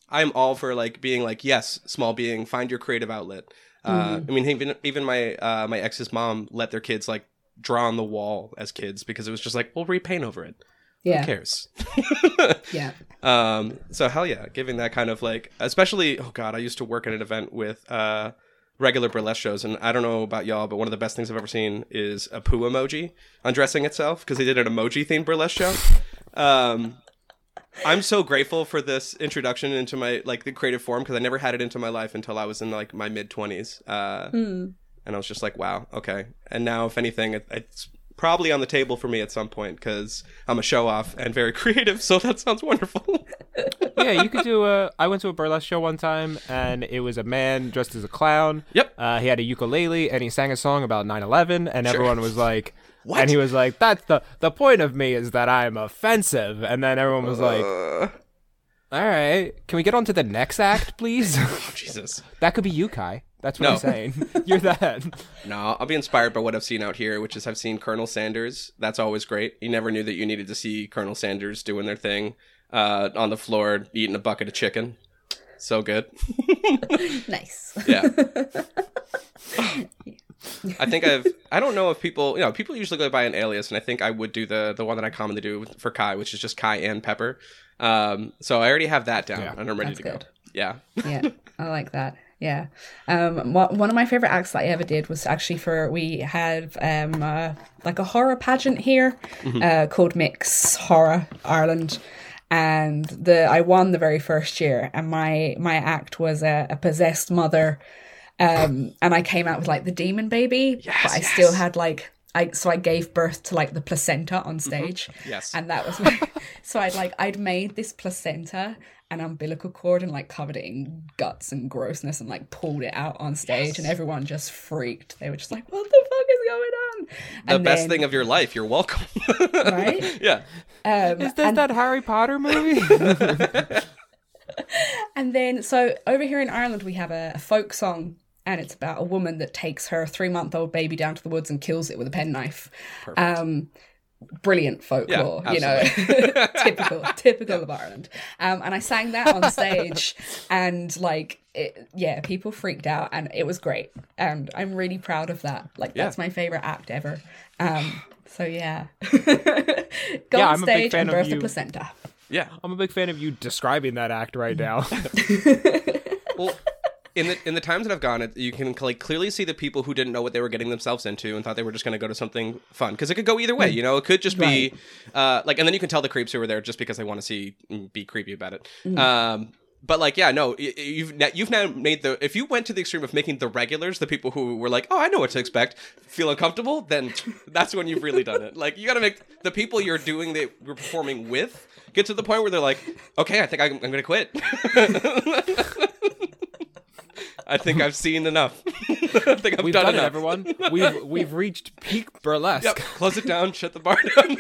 I'm all for like being like, yes, small being, find your creative outlet. Uh, I mean, even even my uh, my ex's mom let their kids like draw on the wall as kids because it was just like, we'll repaint over it. Who yeah, cares? yeah. um, so hell yeah, giving that kind of like, especially oh god, I used to work at an event with uh, regular burlesque shows, and I don't know about y'all, but one of the best things I've ever seen is a poo emoji undressing itself because they did an emoji themed burlesque show. Um, I'm so grateful for this introduction into my like the creative form because I never had it into my life until I was in like my mid twenties, uh, and I was just like, wow, okay. And now, if anything, it, it's probably on the table for me at some point because I'm a show off and very creative. So that sounds wonderful. yeah, you could do a. I went to a burlesque show one time, and it was a man dressed as a clown. Yep. Uh, he had a ukulele, and he sang a song about 9/11, and everyone was like, What? And he was like, "That's the the point of me is that I'm offensive," and then everyone was like, Uh, "All right, can we get on to the next act, please?" oh, Jesus. that could be you, Kai. That's what No. I'm saying. You're that. No, I'll be inspired by what I've seen out here, which is I've seen Colonel Sanders. That's always great. You never knew that you needed to see Colonel Sanders doing their thing uh, on the floor, eating a bucket of chicken. So good. Nice. Yeah. I think I've. I don't know if people. You know, people usually go by an alias, and I think I would do the the one that I commonly do for Kai, which is just Kai and Pepper. Um, so I already have that down, Yeah, and I'm ready that's to go. Yeah. yeah i like that yeah. Um one of my favorite acts that i ever did was actually for we had um uh, like a horror pageant here uh called Miss Horror Ireland. And the i won the very first year and my my act was a, a possessed mother. Um and i came out with like the demon baby but i still had like I, so I gave birth to like the placenta on stage, Yes. and that was my, so I'd like I'd made this placenta and umbilical cord and like covered it in guts and grossness and like pulled it out on stage and everyone just freaked. They were just like, "What the fuck is going on?" The And best then- thing of your life. You're welcome. Right? yeah. Um, Is this and, that Harry Potter movie? and then so over here in Ireland we have a, a folk song. And it's about a woman that takes her three month old baby down to the woods and kills it with a penknife. Um, brilliant folklore, Yeah, you know, typical, typical of Ireland. Um, and I sang that on stage, and like, it, yeah, people freaked out, and it was great, and I'm really proud of that. Like, Yeah. that's my favorite act ever. Um, so yeah, go Yeah, on I'm a big stage fan and of birth a you- placenta. Yeah. I'm a big fan of you describing that act right now. Well, in the in the times that I've gone, it, you can like clearly see the people who didn't know what they were getting themselves into and thought they were just going to go to something fun because it could go either way. You know, it could just be uh, like, and then you can tell the creeps who were there just because they want to see mm, be creepy about it. Um, but like, yeah, no, you've you've now made the if you went to the extreme of making the regulars the people who were like, oh, I know what to expect, feel uncomfortable, then that's when you've really done it. Like, you got to make the people you're doing that you're performing with get to the point where they're like, okay, I think I'm, I'm going to quit. I think I've seen enough. I think I've We've done, done, it, everyone. We've we've reached peak burlesque. Yep. Close it down. Shut the bar down.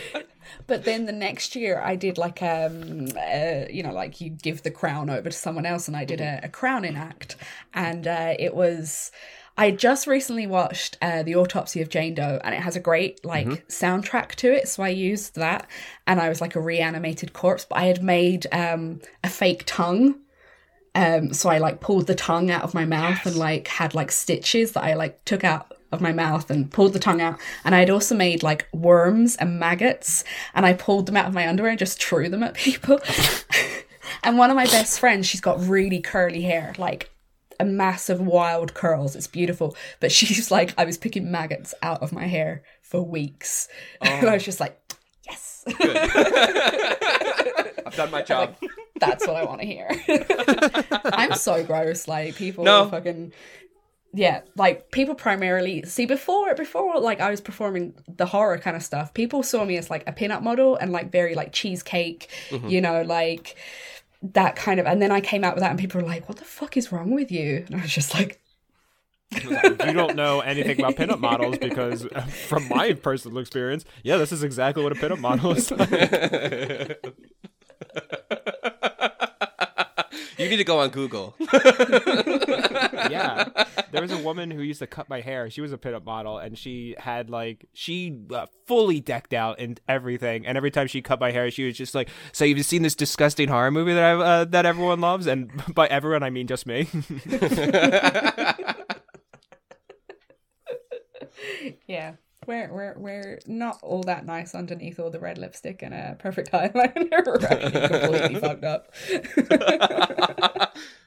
But then the next year, I did like um, uh, you know, like you give the crown over to someone else, and I did a, a crowning act, and uh, it was. I just recently watched uh, the autopsy of Jane Doe, and it has a great like soundtrack to it. So I used that, and I was like a reanimated corpse. But I had made um, a fake tongue, um, so I like pulled the tongue out of my mouth and like had like stitches that I like took out of my mouth and pulled the tongue out. And I had also made like worms and maggots and I pulled them out of my underwear and just threw them at people. and one of my best friends, she's got really curly hair, like a massive wild curls. It's beautiful. But she's like, I was picking maggots out of my hair for weeks. and I was just like, yes. I've done my job. That's what I want to hear. I'm so gross. Like people No. fucking yeah, like people primarily see before before like I was performing the horror kind of stuff. People saw me as like a pin-up model and like very like cheesecake, mm-hmm. you know, like that kind of. And then I came out with that, and people were like, "What the fuck is wrong with you?" And I was just like, you don't know anything about pinup models because, uh, from my personal experience, yeah, this is exactly what a pinup model is. You need to go on Google. yeah, there was a woman who used to cut my hair. She was a pinup model, and she had like she uh, fully decked out and everything. And every time she cut my hair, she was just like, "So you've seen this disgusting horror movie that I uh, that everyone loves?" And by everyone, I mean just me. "Yeah." We're, we're, we're not all that nice underneath all the red lipstick and a perfect eyeliner. We're actually completely fucked up.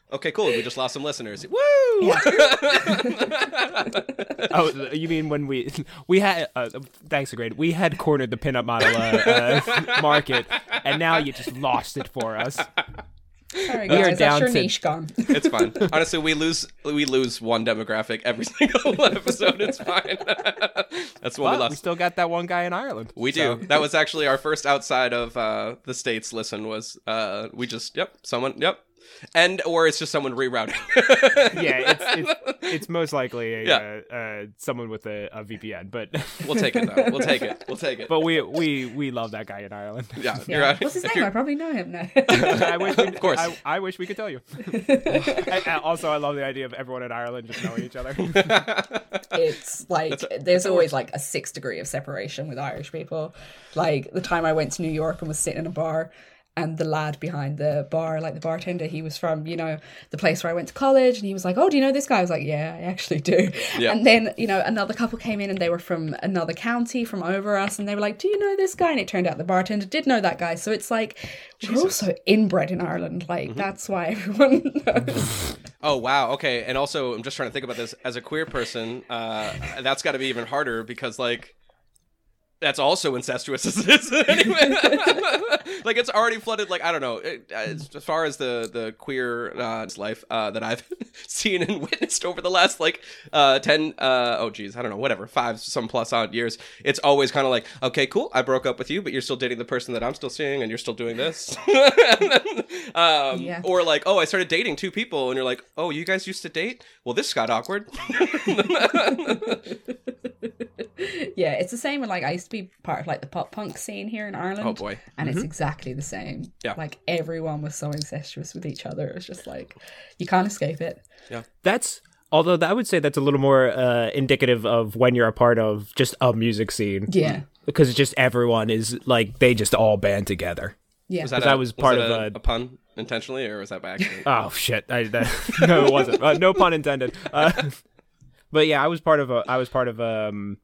okay, cool. We just lost some listeners. Woo! oh, you mean when we we had? Uh, thanks, great. We had cornered the pinup model uh, uh, market, and now you just lost it for us. Sorry, We are guys, that's down your to- niche gone. It's fine. Honestly, we lose we lose one demographic every single episode. It's fine. That's what we But we lost. still got that one guy in Ireland. We So- do. That was actually our first outside of uh, the states. Listen, was uh, we just yep someone yep, and or it's just someone rerouting. yeah, it's, it's it's most likely a, Yeah. uh, uh, someone with a, a VPN, but we'll take it though. We'll take it. We'll take it. but we we we love that guy in Ireland. yeah, you're Yeah. right. What's his name? I probably know him now. I wish we, of course. I, I wish we could tell you. And- and also, I love the idea of everyone in Ireland just knowing each other. it's like there's always like a six degree of separation with Irish people. Like the time I went to New York and was sitting in a bar and the lad behind the bar, like the bartender, he was from, you know, the place where I went to college and he was like, Oh, do you know this guy? I was like, Yeah, I actually do. Yeah. And then, you know, another couple came in and they were from another county from over us and they were like, Do you know this guy? And it turned out the bartender did know that guy. So it's like we're also inbred in Ireland. Like that's why everyone knows. Oh wow. Okay. And also, I'm just trying to think about this as a queer person. Uh, that's got to be even harder because like. That's also incestuous as it is anyway. like it's already flooded. Like I don't know. It, as as far as the the queer uh, life uh, that I've seen and witnessed over the last like uh, ten uh, oh geez I don't know whatever five some plus odd years. It's always kind of like okay cool I broke up with you but you're still dating the person that I'm still seeing and you're still doing this. um, Yeah. Or like oh I started dating two people and you're like oh you guys used to date. Well this got awkward. Yeah, it's the same with like I used to be part of like the pop punk scene here in Ireland. Oh, boy. And it's exactly the same. Yeah. Like everyone was so incestuous with each other. It was just like you can't escape it. Yeah, that's although I would say that's a little more uh, indicative of when you're a part of just a music scene. Yeah. because it's just everyone is like they just all band together. Yeah. Was that 'Cause a, I was part that of a, a- a pun intentionally, or was that by accident? Oh shit! I, that, no, it wasn't. Uh, no pun intended. Uh, but yeah, I was part of a. I was part of um,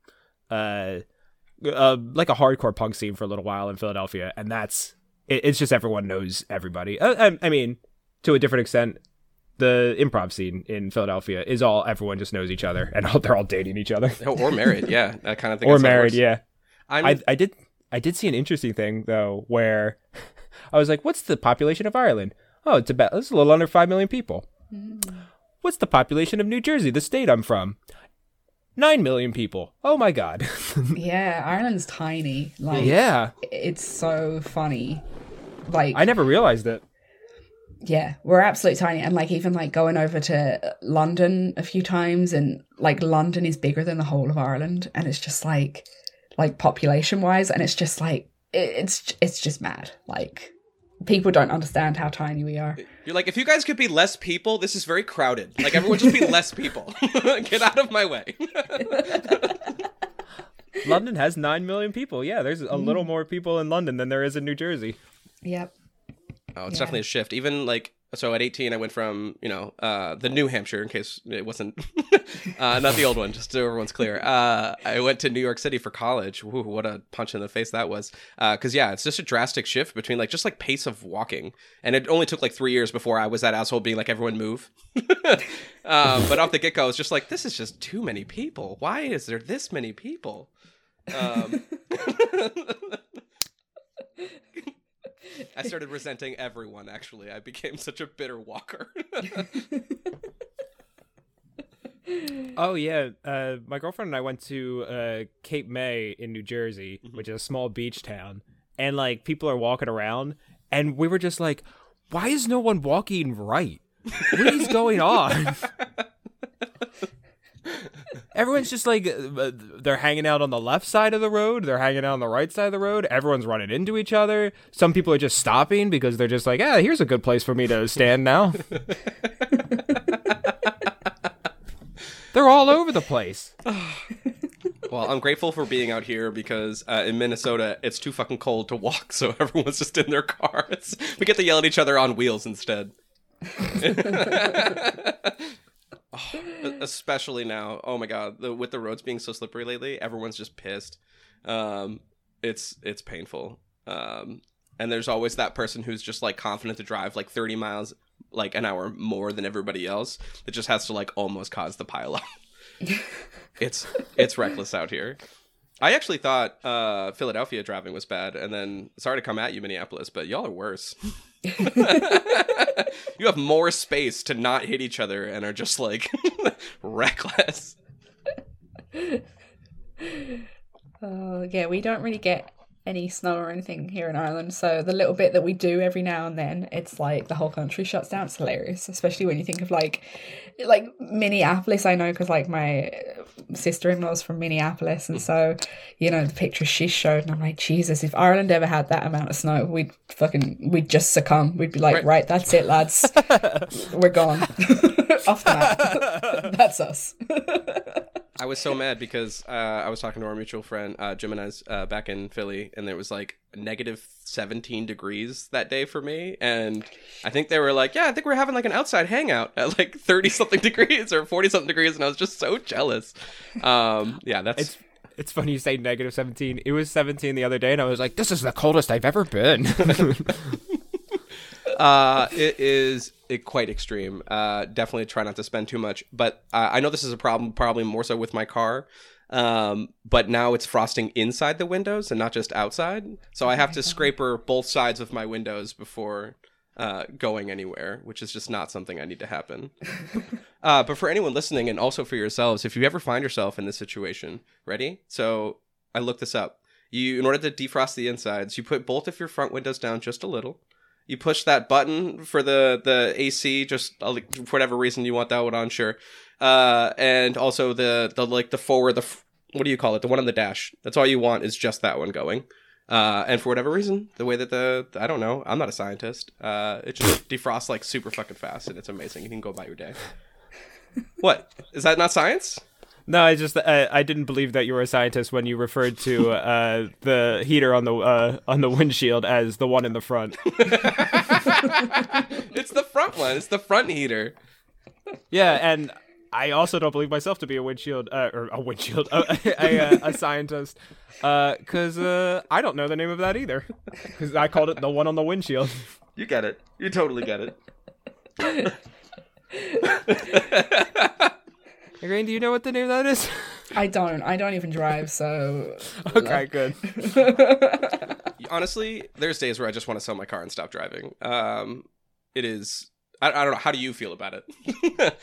uh, uh, like a hardcore punk scene for a little while in Philadelphia, and that's it, it's just everyone knows everybody. Uh, I, I mean, to a different extent, the improv scene in Philadelphia is all everyone just knows each other, and all, they're all dating each other Oh, or married, yeah, that kind of thing. or That's married. Yeah, I'm, I I did I did see an interesting thing though where I was like, what's the population of Ireland? Oh, it's about it's a little under five million people. What's the population of New Jersey, the state I'm from? Nine million people. Oh my god. yeah, Ireland's tiny. Like, yeah. it's so funny. Like, I never realized it. yeah, we're absolutely tiny. And like, even like going over to London a few times, and like, London is bigger than the whole of Ireland. And it's just like, like population wise, and it's just like, it's, it's just mad. Like, people don't understand how tiny we are. You're like, if you guys could be less people, this is very crowded. Like everyone just be less people. Get out of my way. London has nine million people. Yeah, there's a little Mm. more people in London than there is in New Jersey. Yep. Oh, it's Yeah. definitely a shift. Even like so at 18 I went from, you know, uh the New Hampshire in case it wasn't uh not the old one, just so everyone's clear. Uh I went to New York City for college. What a punch in the face that was. Uh cuz yeah, it's just a drastic shift between like just like pace of walking. And it only took like 3 years before I was that asshole being like everyone move. um but off the get-go it's just like this is just too many people. Why is there this many people? Um I started resenting everyone. Actually, I became such a bitter walker. Oh yeah, uh, my girlfriend and I went to uh, Cape May in New Jersey, Mm-hmm. which is a small beach town, and like people are walking around, and we were just like, "Why is no one walking right? What is going on?" Everyone's just like uh, they're hanging out on the left side of the road, they're hanging out on the right side of the road. Everyone's running into each other. Some people are just stopping because they're just like, "Ah, here's a good place for me to stand now." they're all over the place. well, I'm grateful for being out here because uh, in Minnesota it's too fucking cold to walk, so everyone's just in their cars. We get to yell at each other on wheels instead. Oh, especially now. Oh my god, the, with the roads being so slippery lately, everyone's just pissed. Um, it's it's painful. Um, and there's always that person who's just like confident to drive like 30 miles like an hour more than everybody else that just has to like almost cause the pile up. it's it's reckless out here. I actually thought uh, Philadelphia driving was bad, and then sorry to come at you, Minneapolis, but y'all are worse. you have more space to not hit each other and are just like reckless. Oh, yeah, we don't really get any snow or anything here in Ireland. So the little bit that we do every now and then, it's like the whole country shuts down. It's hilarious, especially when you think of like, like Minneapolis. I know because like my sister in law's from Minneapolis, and hmm. so you know the pictures she showed, and I'm like, Jesus, if Ireland ever had that amount of snow, we'd fucking we'd just succumb. We'd be like, Right. right, that's it, lads, we're gone off the map. that's us. I was so mad because uh, I was talking to our mutual friend uh, Jim uh, back in Philly, and it was like negative 17 degrees that day for me. And I think they were like, "Yeah, I think we're having like an outside hangout at like 30 something degrees or 40 something degrees," and I was just so jealous. Um, yeah, that's It's it's funny you say negative 17. It was 17 the other day, and I was like, this is the coldest I've ever been. uh, it is it quite extreme. Uh, definitely try not to spend too much. But uh, I know this is a problem, probably more so with my car. Um, but now it's frosting inside the windows and not just outside. So I have to scraper both sides of my windows before uh, going anywhere, which is just not something I need to happen. uh, but for anyone listening, and also for yourselves, if you ever find yourself in this situation, ready? So I looked this up. You, in order to defrost the insides, you put both of your front windows down just a little you push that button for the the AC just uh, for whatever reason you want that one on sure. Uh and also the the like the forward the what do you call it? The one on the dash. That's all you want is just that one going. Uh and for whatever reason the way that the I don't know I'm not a scientist. Uh it just defrosts like super fucking fast and it's amazing. You can go about your day. What? Is that not science No, I just uh, I didn't believe that you were a scientist when you referred to uh, the heater on the uh, on the windshield as the one in the front. It's the front one. It's the front heater. Yeah, and I also don't believe myself to be a windshield uh, or a windshield a, a, a, a scientist because uh, I don't know the name of that either because I called it the one on the windshield. You get it. You totally get it. Hey, Rain, do you know what the name of that is? I don't. I don't even drive, so okay, good. Honestly, there's days where I just want to sell my car and stop driving. Um, it is. I, I don't know. How do you feel about it?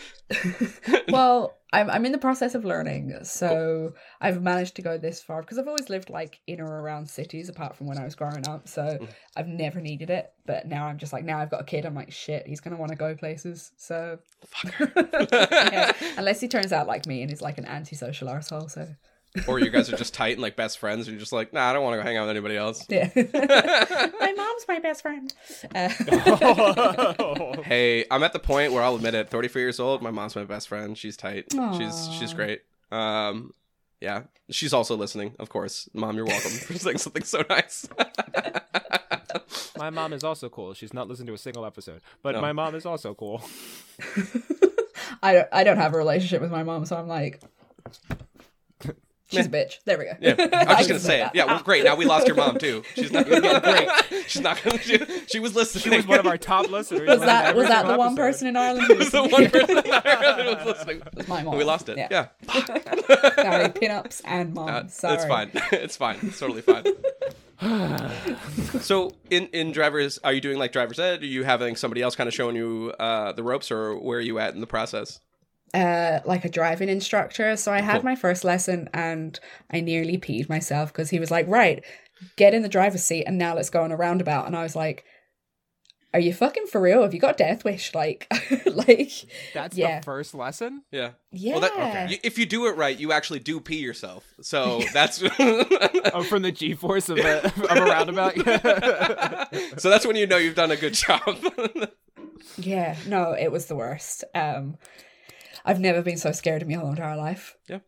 well, I'm I'm in the process of learning, so I've managed to go this far because I've always lived like in or around cities, apart from when I was growing up. So mm. I've never needed it, but now I'm just like now I've got a kid. I'm like shit, he's gonna want to go places. So yeah, unless he turns out like me and is like an antisocial arsehole. So or you guys are just tight and like best friends, and you're just like, nah, I don't want to go hang out with anybody else. yeah, my mom's my best friend. Uh, Hey, I'm at the point where I'll admit it. 34 years old, my mom's my best friend. She's tight. She's she's great. Um, yeah, she's also listening, of course. Mom, you're welcome for saying something so nice. My mom is also cool. She's not listened to a single episode, but No. my mom is also cool. I don't I don't have a relationship with my mom, so I'm like. She's a bitch. There we go. Yeah, I'm just gonna say it. that. Yeah, well, great. Now we lost your mom too. She's not gonna get great. She's not gonna. She, she was listening. She was one of our top listeners. Was that was that the one episode. person in Ireland who was was the one person in Ireland who was listening. was my mom? We lost it. Yeah, Sorry, pinups and mom. Uh, Sorry. it's fine. It's fine. It's totally fine. so in in drivers, are you doing like driver's ed? Are you having somebody else kind of showing you uh, the ropes, or where are you at in the process? Uh, like a driving instructor. So I had Cool. my first lesson and I nearly peed myself because he was like, "Right, get in the driver's seat and now let's go on a roundabout." And I was like, "Are you fucking for real? Have you got death wish?" Like, like, That's Yeah. the first lesson. Yeah. yeah. Well, that, you, if you do it right, you actually do pee yourself. So that's Oh, from the G-force of a, of a roundabout. so that's when you know you've done a good job. Yeah, no, it was the worst. Um, I've never been so scared in my whole entire life. Yeah.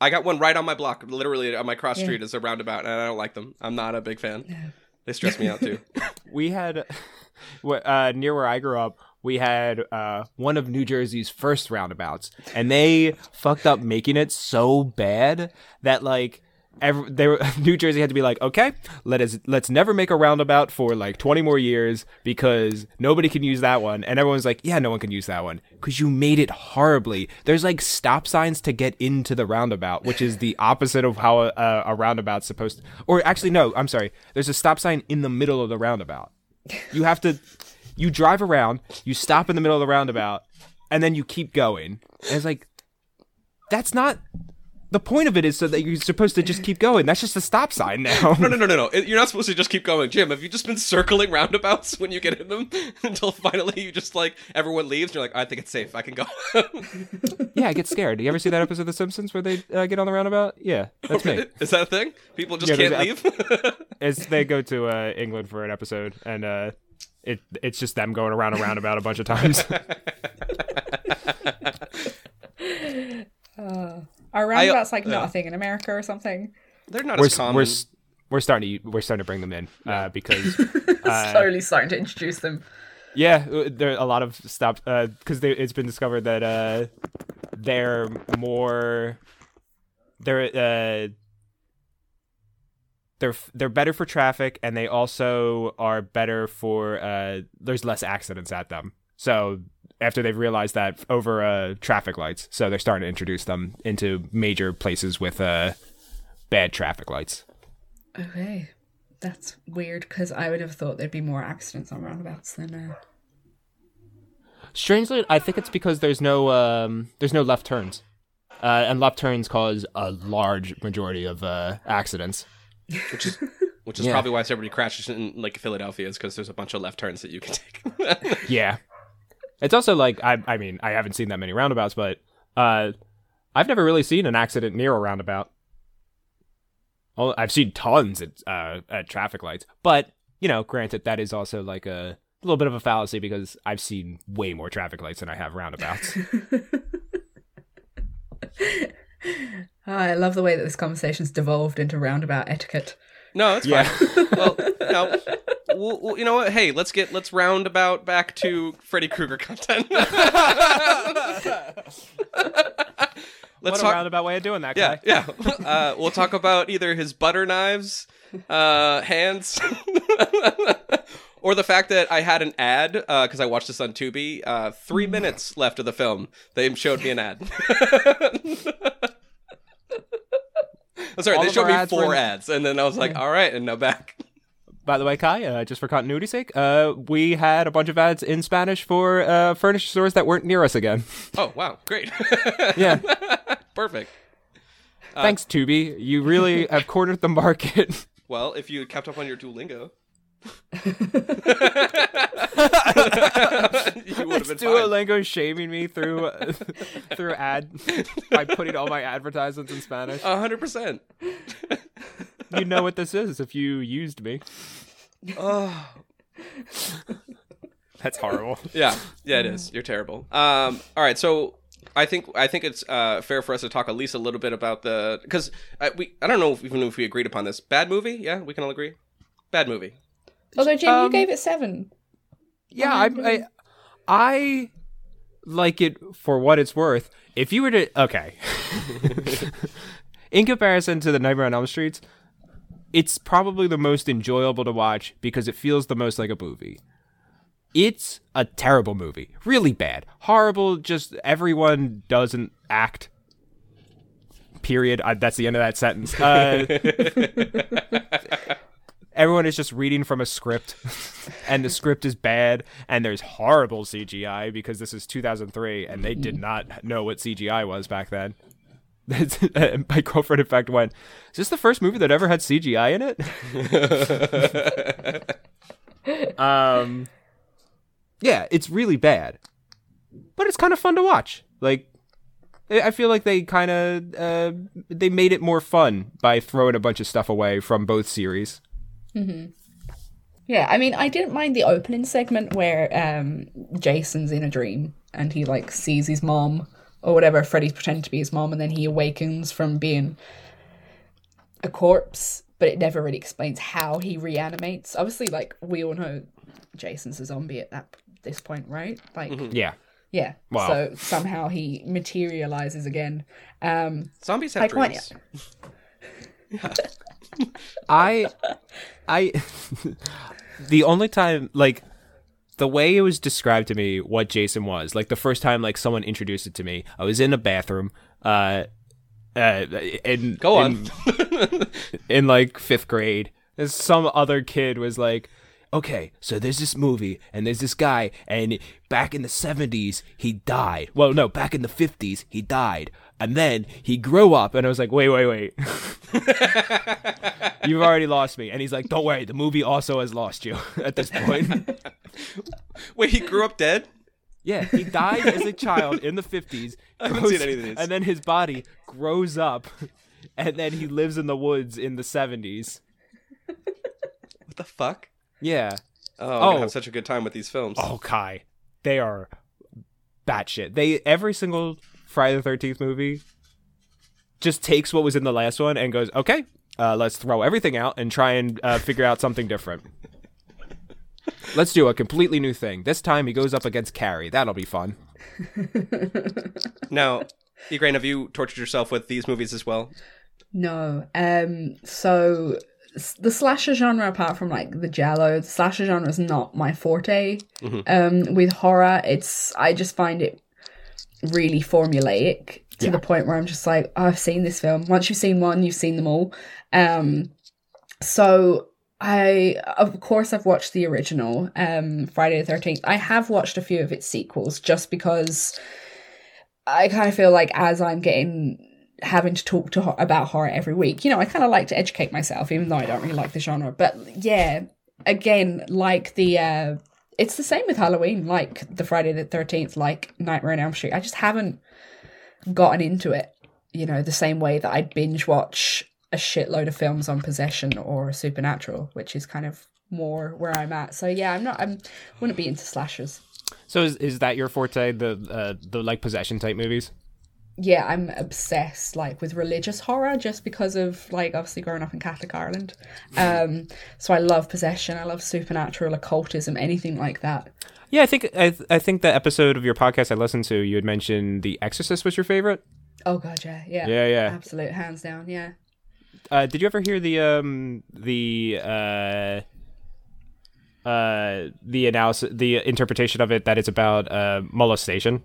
I got one right on my block, literally on my cross Yeah. street is a roundabout, and I don't like them. I'm not a big fan. They stress me out too. we had uh, near where I grew up. We had uh, one of New Jersey's first roundabouts, and they fucked up making it so bad that like. Every, they were, New Jersey had to be like, okay, let us let's never make a roundabout for like 20 more years because nobody can use that one. And everyone's like, yeah, no one can use that one because you made it horribly. There's like stop signs to get into the roundabout, which is the opposite of how a, a roundabout's supposed. to... Or actually, no, I'm sorry. There's a stop sign in the middle of the roundabout. You have to, you drive around, you stop in the middle of the roundabout, and then you keep going. And it's like, that's not. The point of it is so that you're supposed to just keep going. That's just a stop sign now. No, no, no, no, no. You're not supposed to just keep going. Jim, have you just been circling roundabouts when you get in them until finally you just like everyone leaves? You're like, I think it's safe. I can go. yeah, I get scared. You ever see that episode of The Simpsons where they uh, get on the roundabout? Yeah, that's me. Is that a thing? People just Yeah, can't leave. As they go to uh, England for an episode, and uh, it it's just them going around a roundabout a bunch of times. Are roundabouts like yeah. not a thing in America or something? They're not we're as common. we're we're starting to we're starting to bring them in uh, because uh, Slowly starting to introduce them. Yeah, uh, there are a lot of stops because it's been discovered that uh, they're more they're uh, they're they're better for traffic and they also are better for uh, there's less accidents at them. So after they've realized that over uh, traffic lights, so they're starting to introduce them into major places with uh, bad traffic lights. Okay. That's weird because I would have thought there'd be more accidents on roundabouts than. Uh... Strangely, I think it's because there's no um, there's no left turns, uh, and left turns cause a large majority of uh, accidents. which is which is Yeah. probably why everybody crashes in like Philadelphia is because there's a bunch of left turns that you can take. Yeah, it's also like I I mean I haven't seen that many roundabouts, but uh, I've never really seen an accident near a roundabout. Well, I've seen tons at uh, at traffic lights, but you know, granted, that is also like a little bit of a fallacy because I've seen way more traffic lights than I have roundabouts. Oh, I love the way that this conversation's devolved into roundabout etiquette. No, it's Yeah. fine. well, no. Well, well, you know what? Hey, let's get let's roundabout back to Freddy Krueger content. let's what a talk. roundabout way of doing that, Yeah, guy. yeah. Uh, we'll talk about either his butter knives, uh, hands, or the fact that I had an ad because I watched this on Tubi. Uh, three minutes left of the film, they showed me an ad. I'm sorry, All they showed me were four ads, and then I was like, "All right," and now back. By the way, Kai, uh, just for continuity's sake, uh, we had a bunch of ads in Spanish for uh, furniture stores that weren't near us again. Oh wow, great, Yeah. perfect. Thanks, Tubi. You really have cornered the market. Well, if you kept up on your Duolingo, you would have been fine. Duolingo shaming me through uh, through ad by putting all my advertisements in Spanish. A hundred percent. You know what this is if you used me. Oh, That's horrible. yeah, yeah, it is. You're terrible. Um, all right, so I think I think it's uh, fair for us to talk at least a little bit about the because we I don't know if, even if we agreed upon this bad movie. Yeah, we can all agree. Bad movie. Although, Jim, Um, you gave it seven. Yeah, I, I I like it for what it's worth. If you were to okay, in comparison to the Nightmare on Elm Streets, it's probably the most enjoyable to watch because it feels the most like a movie. It's a terrible movie, really bad, horrible. Just everyone doesn't act. Period. I, that's the end of that sentence. Uh, everyone is just reading from a script and the script is bad and there's horrible CGI because this is 2003 and they did not know what CGI was back then. My girlfriend, in fact, went, Is this the first movie that ever had CGI in it? um, yeah, it's really bad, but it's kind of fun to watch. Like, I feel like they kind of uh, they made it more fun by throwing a bunch of stuff away from both series. Yeah, I mean, I didn't mind the opening segment where um, Jason's in a dream and he like sees his mom or whatever. Freddy's pretending to be his mom, and then he awakens from being a corpse. But it never really explains how he reanimates. Obviously, like we all know, Jason's a zombie at that this point, right? Like, Yeah. yeah. Wow. So somehow he materializes again. Um, Zombies have I quite- dreams. I I the only time like the way it was described to me what Jason was, like the first time like someone introduced it to me, I was in a bathroom uh uh in Go on. in, in like 5th grade. And some other kid was like Okay, so there's this movie, and there's this guy, and back in the 70s, he died. Well, no, back in the 50s, he died. And then he grew up, and I was like, wait, wait, wait. You've already lost me. And he's like, don't worry, the movie also has lost you at this point. Wait, he grew up dead. yeah, he died as a child in the 50s. haven't grows- seen any of these. And then his body grows up, and then he lives in the woods in the 70s. What the fuck? Yeah. Oh, I'm gonna Oh. have such a good time with these films. Oh, Kai. They are batshit. They, every single Friday the 13th movie just takes what was in the last one and goes, okay, uh, let's throw everything out and try and uh, figure out something different. Let's do a completely new thing. This time he goes up against Carrie. That'll be fun. Now, Igraine, have you tortured yourself with these movies as well? No. Um. So the slasher genre, apart from like the Giallo, the slasher genre is not my forte. Um. With horror, it's I just find it really formulaic to the point where I'm just like, oh, I've seen this film. Once you've seen one, you've seen them all. Um. So I, of course, I've watched the original, um, Friday the Thirteenth. I have watched a few of its sequels just because I kind of feel like as I'm getting having to talk to ho- about horror every week, you know, I kind of like to educate myself, even though I don't really like the genre. But yeah, again, like the, uh, it's the same with Halloween, like the Friday the Thirteenth, like Nightmare on Elm Street. I just haven't gotten into it, you know, the same way that I'd binge watch a shitload of films on possession or supernatural, which is kind of more where I'm at. So yeah, I'm not. I'm wouldn't be into slashers. So is, is that your forte, the uh, the like possession type movies? Yeah, I'm obsessed like with religious horror just because of like obviously growing up in Catholic Ireland. Um, so I love possession, I love supernatural, occultism, anything like that. Yeah, I think I, I think the episode of your podcast I listened to, you had mentioned The Exorcist was your favorite. Oh god, yeah, yeah, Yeah, yeah. absolute hands down, yeah. Uh, did you ever hear the um the uh uh the analysis the interpretation of it that it's about uh molestation?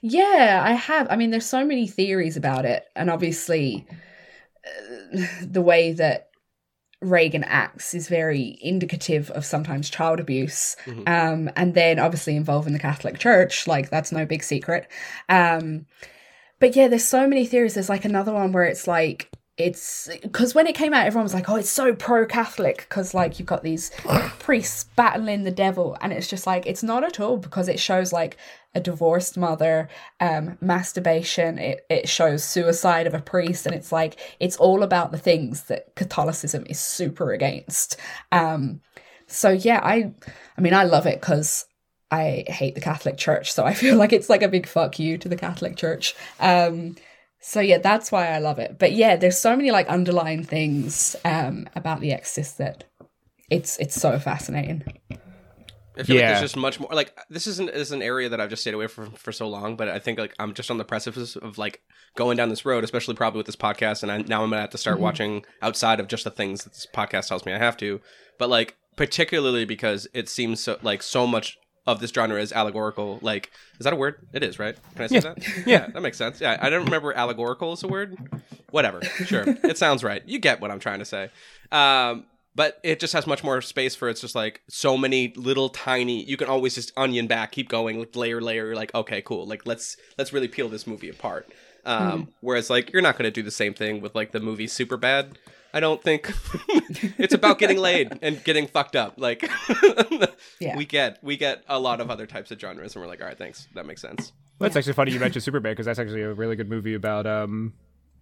Yeah, I have. I mean, there's so many theories about it, and obviously, uh, the way that Regan acts is very indicative of sometimes child abuse. Um, and then obviously involving the Catholic Church, like that's no big secret. Um, but yeah, there's so many theories. There's like another one where it's like it's because when it came out, everyone was like, "Oh, it's so pro-Catholic," because like you've got these priests battling the devil, and it's just like it's not at all because it shows like a divorced mother, um, masturbation. It it shows suicide of a priest, and it's like it's all about the things that Catholicism is super against. Um, so yeah, I I mean I love it because I hate the Catholic Church, so I feel like it's like a big fuck you to the Catholic Church. Um, so yeah, that's why I love it. But yeah, there's so many like underlying things um, about the Exorcist that it's it's so fascinating. I feel like Yeah. there's just much more. Like this isn't is an area that I've just stayed away from for so long, but I think like I'm just on the precipice of like going down this road, especially probably with this podcast, and I, now I'm gonna have to start watching outside of just the things that this podcast tells me I have to. But like particularly because it seems so like so much of this genre is allegorical. Like, is that a word? It is, right? Can I say that? Yeah, that makes sense. Yeah, I don't remember allegorical is a word. Whatever. Sure, it sounds right. You get what I'm trying to say. Um, but it just has much more space for it's just like so many little tiny you can always just onion back keep going like layer layer you're like okay cool like let's let's really peel this movie apart um whereas like you're not going to do the same thing with like the movie Superbad i don't think it's about getting laid and getting fucked up like Yeah. we get we get a lot of other types of genres and we're like all right thanks that makes sense Well, that's actually funny you mentioned Superbad because that's actually a really good movie about um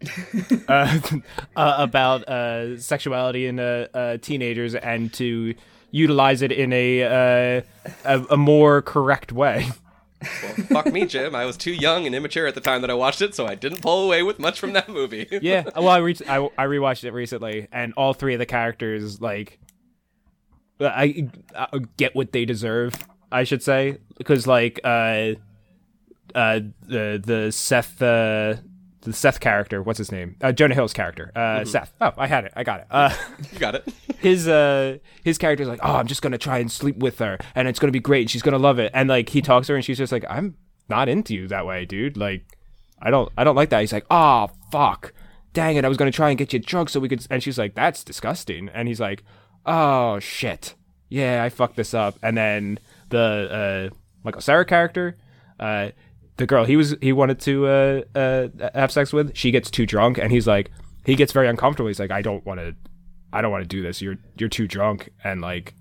uh, uh, about uh sexuality in uh, uh teenagers and to utilize it in a uh a, a more correct way. Well, fuck me jim i was too young and immature at the time that i watched it so i didn't pull away with much from that movie Yeah, well, I, re- I I rewatched it recently, and all three of the characters like I, I get what they deserve. I should say because like uh uh the the Seth uh the Seth character, what's his name? Uh, Jonah Hill's character, uh Seth. Oh, I had it. I got it. Uh. you got it his uh his character's like, oh, I'm just gonna try and sleep with her, and it's gonna be great, and she's gonna love it. And like he talks to her, and she's just like, I'm not into you that way, dude. Like, I don't, I don't like that. He's like, oh fuck, dang it, I was gonna try and get you drunk so we could. And she's like, that's disgusting. And he's like, oh shit, yeah, I fucked this up. And then the uh Michael Cera character, uh. The girl he was he wanted to uh, uh, have sex with, she gets too drunk, and he's like, he gets very uncomfortable. He's like, I don't want to I don't want to do this. You're you're too drunk and like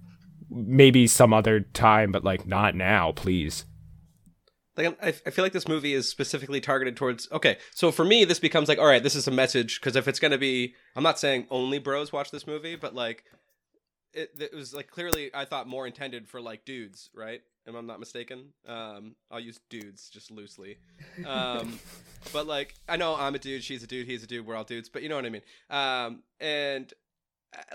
maybe some other time, but like not now, please. like I, I feel like this movie is specifically targeted towards okay so for me this becomes like all right this is a message because if it's going to be i'm not saying only bros watch this movie but like it, it was like clearly i thought more intended for like dudes right if i'm not mistaken. Um i'll use dudes just loosely. Um but like i know i'm a dude she's a dude he's a dude we're all dudes but you know what i mean. Um and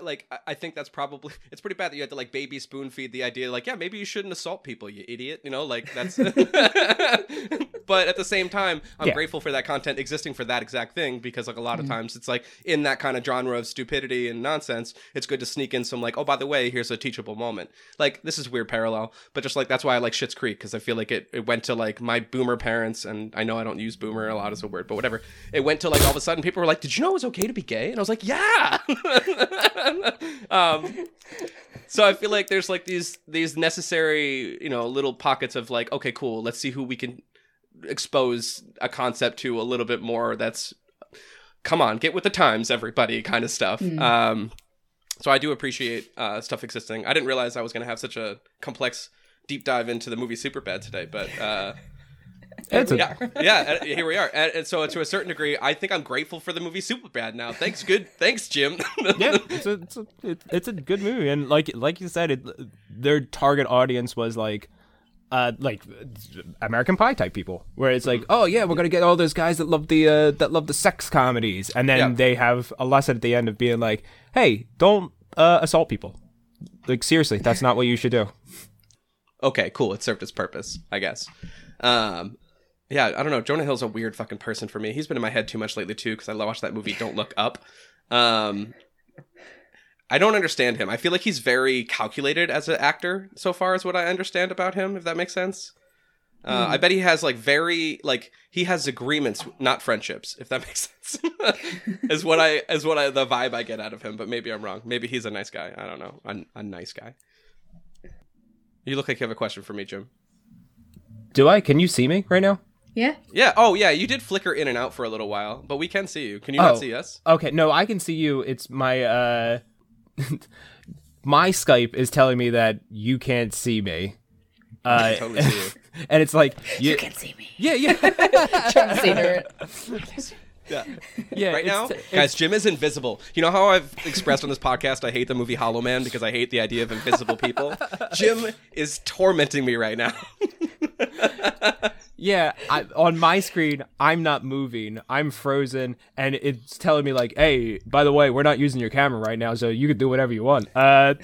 like I- think that's probably it's pretty bad that you had to like baby spoon feed the idea like yeah maybe you shouldn't assault people you idiot you know like that's but at the same time I'm Yeah. grateful for that content existing for that exact thing because like a lot of mm-hmm. times it's like in that kind of genre of stupidity and nonsense it's good to sneak in some like oh by the way here's a teachable moment. Like this is weird parallel but just like that's why I like Schitt's Creek because I feel like it, it went to like my boomer parents and I know I don't use boomer a lot as a word but whatever. It went to like all of a sudden people were like did you know it was okay to be gay? And I was like yeah um so I feel like there's like these these necessary, you know, little pockets of like, okay, cool, let's see who we can expose a concept to a little bit more that's come on, get with the times, everybody kind of stuff. Um so I do appreciate uh stuff existing. I didn't realize I was gonna have such a complex deep dive into the movie Superbad today, but uh It's a- yeah, yeah. uh, Here we are, and, and so to a certain degree, I think I'm grateful for the movie Superbad now. Thanks, good, thanks, Jim. yeah, it's a it's a it's a good movie, and like like you said, it their target audience was like uh, like American Pie type people, where it's like, oh yeah, we're gonna get all those guys that love the uh, that love the sex comedies, and then Yeah. they have a lesson at the end of being like, hey, don't uh, assault people. Like seriously, that's not what you should do. okay, cool. It served its purpose, I guess. Um, yeah, I don't know. Jonah Hill's a weird fucking person for me. He's been in my head too much lately too because I watched that movie Don't Look Up. Um, I don't understand him. I feel like he's very calculated as an actor so far, is what I understand about him. If that makes sense. Uh, I bet he has like very like he has agreements, not friendships. If that makes sense, is what I is what I the vibe I get out of him. But maybe I'm wrong. Maybe he's a nice guy. I don't know. A, a nice guy. You look like you have a question for me, Jim. Do I? Can you see me right now? Yeah. Yeah. Oh, yeah. You did flicker in and out for a little while, but we can see you. Can you Oh. not see us? Okay, no, I can see you. It's my uh my Skype is telling me that you can't see me. Uh, totally see you. and it's like you, can see me. yeah, yeah, Trying to see her. Yeah. yeah. Right now, it's- guys, Jim is invisible. You know how I've expressed on this podcast I hate the movie Hollow Man because I hate the idea of invisible people? Jim is tormenting me right now. Yeah, I, on my screen, I'm not moving. I'm frozen, and it's telling me like, "Hey, by the way, we're not using your camera right now, so you can do whatever you want." Uh,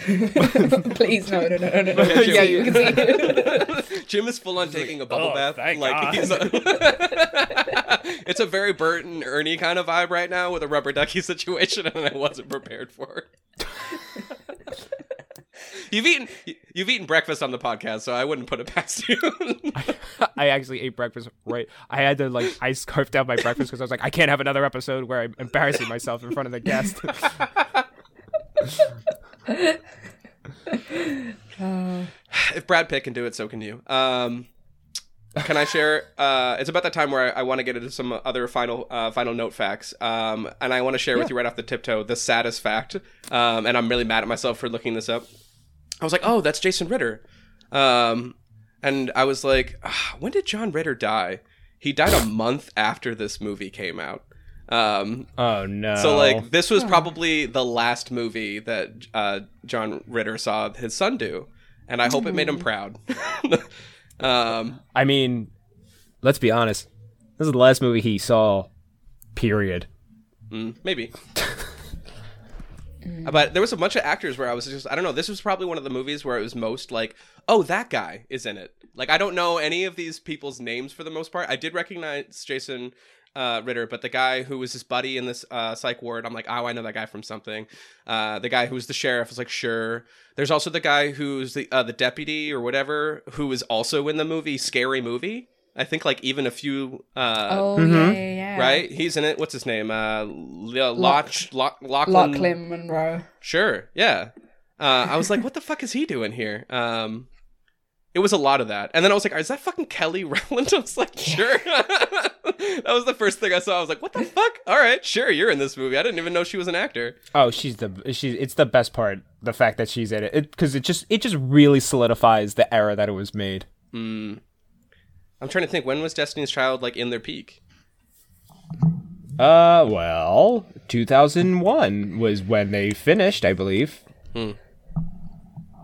Please, no, no, no, no, no. no. Yeah, yeah, you- you can see. Jim is full on taking a bubble "Oh, bath. thank like God." he's a It's a very Bert and Ernie kind of vibe right now with a rubber ducky situation and I wasn't prepared for. You've eaten you've eaten breakfast on the podcast, so I wouldn't put it past you. I actually ate breakfast right. I had to like I scarfed down my breakfast because I was like, I can't have another episode where I'm embarrassing myself in front of the guest. if Brad Pitt can do it, so can you. Um, can I share? Uh, it's about that time where I, I want to get into some other final uh, final note facts, um, and I want to share with you right off the tiptoe the saddest fact. Um, and I'm really mad at myself for looking this up. I was like, oh, that's Jason Ritter, um, and I was like, ah, when did John Ritter die? He died a month after this movie came out. Um, oh no! so like this was probably the last movie that uh, John Ritter saw his son do, and I hope it made him proud. um, I mean, let's be honest. This is the last movie he saw. Period. Mm. But there was a bunch of actors where I was just I don't know. This was probably one of the movies where it was most like, oh, that guy is in it. Like I don't know any of these people's names for the most part. I did recognize Jason uh, Ritter, but the guy who was his buddy in this uh, psych ward, I'm like, oh, I know that guy from something. Uh, the guy who was the sheriff was like, sure. There's also the guy who's the uh, the deputy or whatever who was also in the movie Scary Movie. I think like even a few uh, Oh, yeah, yeah, yeah. right? He's in it. What's his name? Uh, Loch, Loch- Loch, Lochlyn. Lochlyn Munro. Sure, yeah. Uh, I was like, what the fuck is he doing here? Um, it was a lot of that, and then I was like, is that fucking Kelly Rowland? I was like, sure. that was the first thing I saw. I was like, what the fuck? All right, sure, you're in this movie. I didn't even know she was an actor. Oh, she's the she's it's the best part. The fact that she's in it because it, just it just really solidifies the era that it was made. Mm. I'm trying to think. When was Destiny's Child like in their peak? Uh, well, 2001 was when they finished, I believe. Hmm.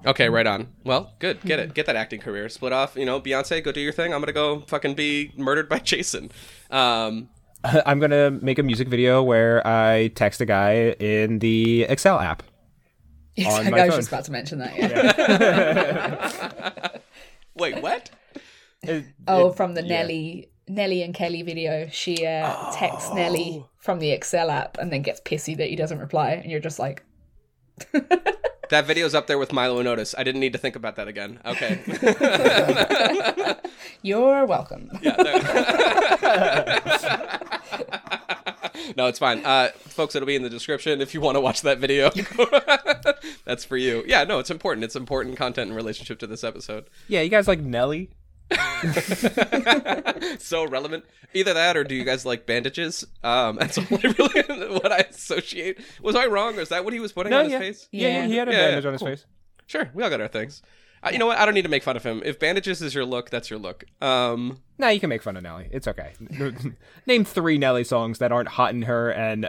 Okay, right on. Well, good. Get it. Get that acting career. Split off. You know, Beyonce, go do your thing. I'm gonna go fucking be murdered by Jason. Um, I'm gonna make a music video where I text a guy in the Excel app. Yes, On I was phone. just about to mention that. Yeah. wait, what? It- Oh, it- from the yeah. Nelly Nelly and Kelly video, she uh, texts Nelly from the Excel app and then gets pissy that he doesn't reply, and you're just like, That video's up there with Milo and Otis. I didn't need to think about that again. Okay. "You're welcome." Yeah, no, it's fine. Uh, folks, it'll be in the description if you want to watch that video. That's for you. Yeah, no, it's important. It's important content in relationship to this episode. Yeah, you guys like Nelly? so relevant. Either that, or do you guys like bandages? Um, that's all I really what I associate. Was I wrong, or is that what he was putting No, on his face? Yeah, Yeah. he had a Yeah, yeah, bandage on his cool. face. Sure, we all got our things. Uh, you know what? I don't need to make fun of him. If bandages is your look, that's your look. Um, Nah, you can make fun of Nelly. It's okay. Name three Nelly songs that aren't "Hot in Herre" and uh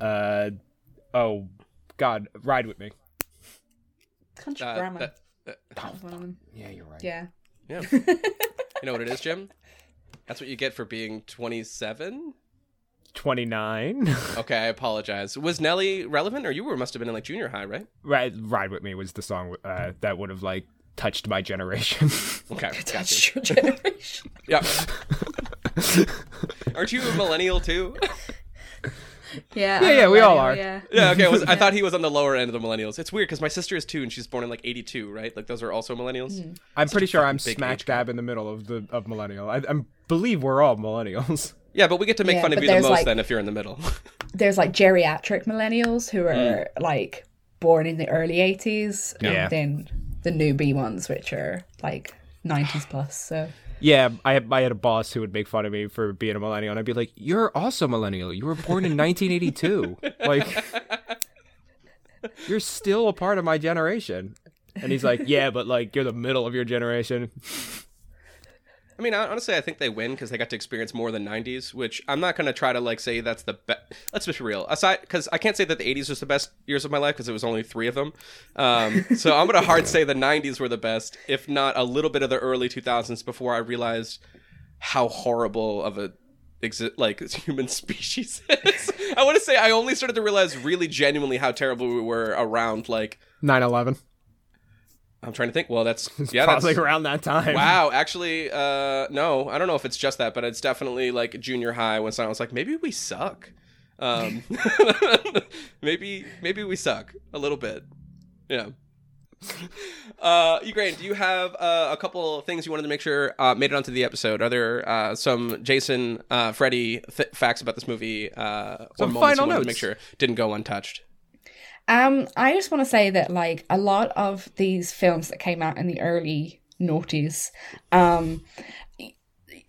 uh oh god, "Ride with Me." Country uh, grammar. that- that- of them. Yeah, you're right. Yeah. Yeah. you know what it is, Jim? That's what you get for being 27. 29. Okay, I apologize. Was Nelly relevant, or you were must have been in like junior high, right? Ride, Ride with Me was the song uh, that would have like touched my generation. Okay, gotcha. That's your generation. Yeah. Aren't you a millennial too? Yeah, Yeah, I'm yeah, we all are. Yeah. Yeah. Okay. I, was, I thought he was on the lower end of the millennials. It's weird because my sister is two and she's born in like '82, right? Like those are also millennials. I'm pretty sure I'm big smack age dab in the middle of the of millennial. I, I believe we're all millennials. Yeah, but we get to make Yeah, fun of but you the most like- then if you're in the middle. There's like geriatric millennials who are Mm. like born in the early 80s. Yeah. And then the newbie ones, which are like 90s plus. So Yeah, I had, I had a boss who would make fun of me for being a millennial, and I'd be like, "You're also millennial. You were born in 1982. like, you're still a part of my generation." And he's like, "Yeah, but like you're the middle of your generation." I mean, honestly, I think they win because they got to experience more than '90s. Which I'm not gonna try to like say that's the best. Let's be real. Aside, because I can't say that the '80s was the best years of my life because it was only three of them. Um, so I'm gonna hard say the '90s were the best, if not a little bit of the early 2000s before I realized how horrible of a exi- like human species is. I want to say I only started to realize really genuinely how terrible we were around like 9/11. I'm trying to think. Well, that's yeah, that's Probably around that time. Wow, actually, uh, no, I don't know if it's just that, but it's definitely like junior high when someone was like, maybe we suck. Um, maybe, maybe we suck a little bit. Yeah. Uh, Ukraine, do you have uh, a couple things you wanted to make sure uh, made it onto the episode? Are there uh, some Jason, uh, Freddy th- facts about this movie? Uh, or Some moments final you wanted to make sure didn't go untouched? Um, I just want to say that like a lot of these films that came out in the early noughties, um,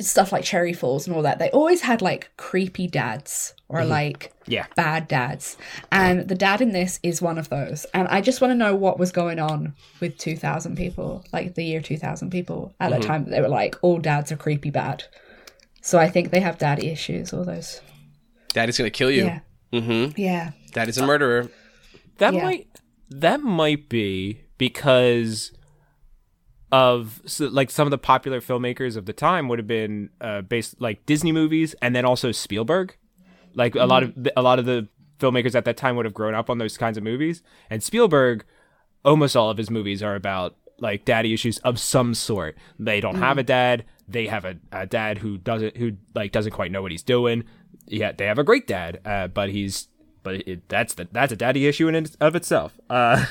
stuff like Cherry Falls and all that, they always had like creepy dads or like Yeah. bad dads, and the dad in this is one of those. And I just want to know what was going on with two thousand people, like the year two thousand people at that time. They were like all dads are creepy bad. So I think they have daddy issues. All those, Daddy's gonna kill you. yeah, Mm-hmm. yeah. Daddy's a murderer. That Yeah. might that might be because of so, like some of the popular filmmakers of the time would have been uh, based like Disney movies and then also Spielberg. Like a lot of a lot of the filmmakers at that time would have grown up on those kinds of movies, and Spielberg, almost all of his movies are about like daddy issues of some sort. They don't have a dad. They have a, a dad who doesn't who like doesn't quite know what he's doing. Yeah, they have a great dad, uh, but he's but it, that's the, that's a daddy issue in and of itself. Uh,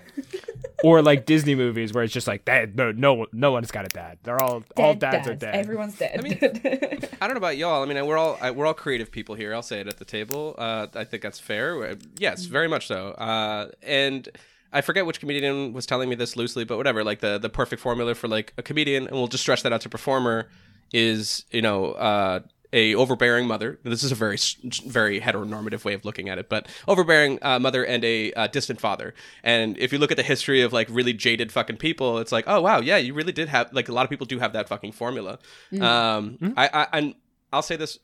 or like Disney movies where it's just like that no no no one's got a dad. They're all all Dead dads, are dead. Everyone's dead. I mean, I don't know about y'all. I mean, we're all I, we're all creative people here. I'll say it at the table. Uh, I think that's fair. Uh, Yes, very much so. Uh, and I forget which comedian was telling me this loosely, but whatever. Like the the perfect formula for like a comedian, and we'll just stretch that out to performer, is you know. Uh, a overbearing mother. This is a very, very heteronormative way of looking at it, but overbearing uh, mother and a uh, distant father. And if you look at the history of like really jaded fucking people, it's like, oh wow, yeah, you really did have like a lot of people do have that fucking formula. Um, I, I, and I'll say this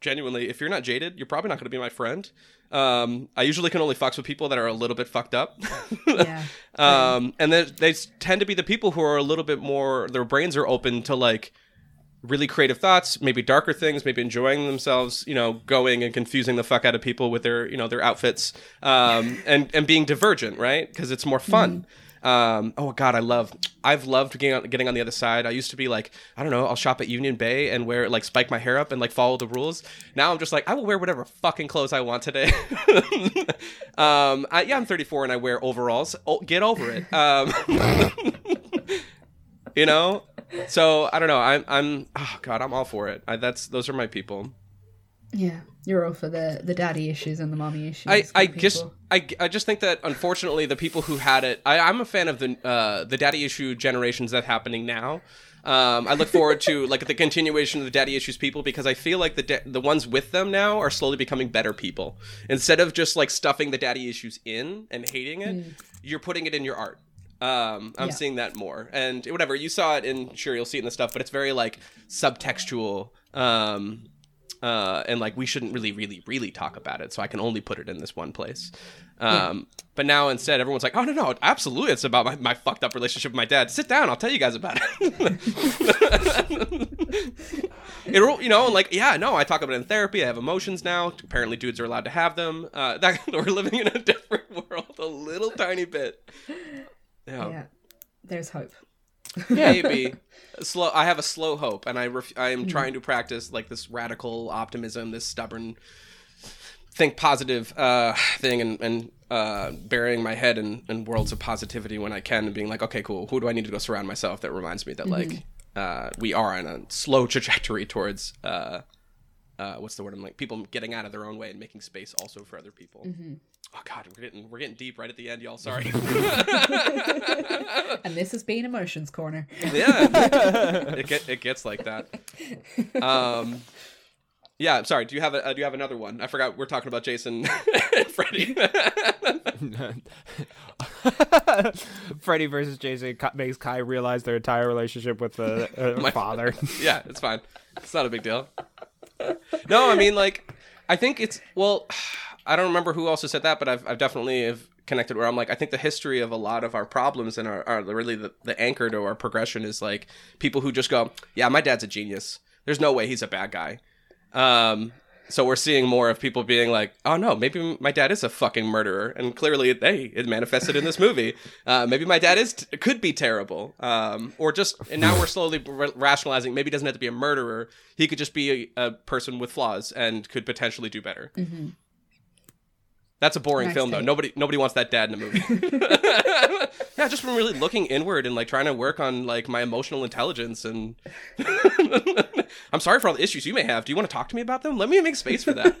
genuinely, if you're not jaded, you're probably not going to be my friend. Um, I usually can only fucks with people that are a little bit fucked up. yeah. um, and they, they tend to be the people who are a little bit more, their brains are open to like really creative thoughts, maybe darker things, maybe enjoying themselves, you know, going and confusing the fuck out of people with their, you know, their outfits, um, and, and being divergent, right? Because it's more fun. Um, oh God, I love, I've loved getting on, getting on the other side. I used to be like, I don't know, I'll shop at Union Bay and wear like spike my hair up and like follow the rules. Now I'm just like, I will wear whatever fucking clothes I want today. um, I, yeah, I'm 34 and I wear overalls. Oh, get over it. Um, you know, so I don't know. I'm, I'm, oh God, I'm all for it. I, that's those are my people. Yeah, you're all for the the daddy issues and the mommy issues. I, I just. I, I just think that unfortunately the people who had it I, I'm a fan of the uh, the daddy issue generations that's happening now. Um, I look forward to like the continuation of the daddy issues people because I feel like the da- the ones with them now are slowly becoming better people. Instead of just like stuffing the daddy issues in and hating it, you're putting it in your art. Um, I'm Yeah. seeing that more, and whatever you saw it in, sure you'll see it in the stuff, but it's very like subtextual. Um, uh, and like we shouldn't really, really, really talk about it. So I can only put it in this one place. Um, But now instead, everyone's like, "Oh no, no, absolutely, it's about my, my fucked up relationship with my dad." Sit down, I'll tell you guys about it. it you know, like yeah, no, I talk about it in therapy. I have emotions now. Apparently, dudes are allowed to have them. Uh, that we're living in a different world, a little tiny bit. Yeah, Yeah, there's hope. maybe slow. I have a slow hope, and I ref- I am trying to practice like this radical optimism, this stubborn think positive uh, thing, and and uh, burying my head in, in worlds of positivity when I can, and being like, okay, cool. Who do I need to go surround myself that reminds me that like uh, we are on a slow trajectory towards uh, uh, what's the word I'm like people getting out of their own way and making space also for other people. Oh God, we're getting we're getting deep right at the end, y'all. Sorry. And this has been Emotions Corner. yeah, it get, it gets like that. Um, yeah. Sorry. Do you have a uh, Do you have another one? I forgot. We're talking about Jason and Freddy. Freddy versus Jason makes Kai realize their entire relationship with the uh, My- father. yeah, it's fine. It's not a big deal. No, I mean like I think it's well I don't remember who also said that, but I've I've definitely have connected where I'm like I think the history of a lot of our problems and our, really the, the anchor to our progression is like people who just go, Yeah, my dad's a genius. There's no way he's a bad guy. Um so we're seeing more of people being like, "Oh no, maybe my dad is a fucking murderer," and clearly, hey, it manifested in this movie. Uh, maybe my dad is t- could be terrible, um, or just. And now we're slowly r- rationalizing. Maybe he doesn't have to be a murderer. He could just be a, a person with flaws and could potentially do better. That's a boring film, though. Nobody, nobody wants that dad in a movie. yeah, just from really looking inward and like trying to work on like my emotional intelligence and. I'm sorry for all the issues you may have. Do you want to talk to me about them? Let me make space for that.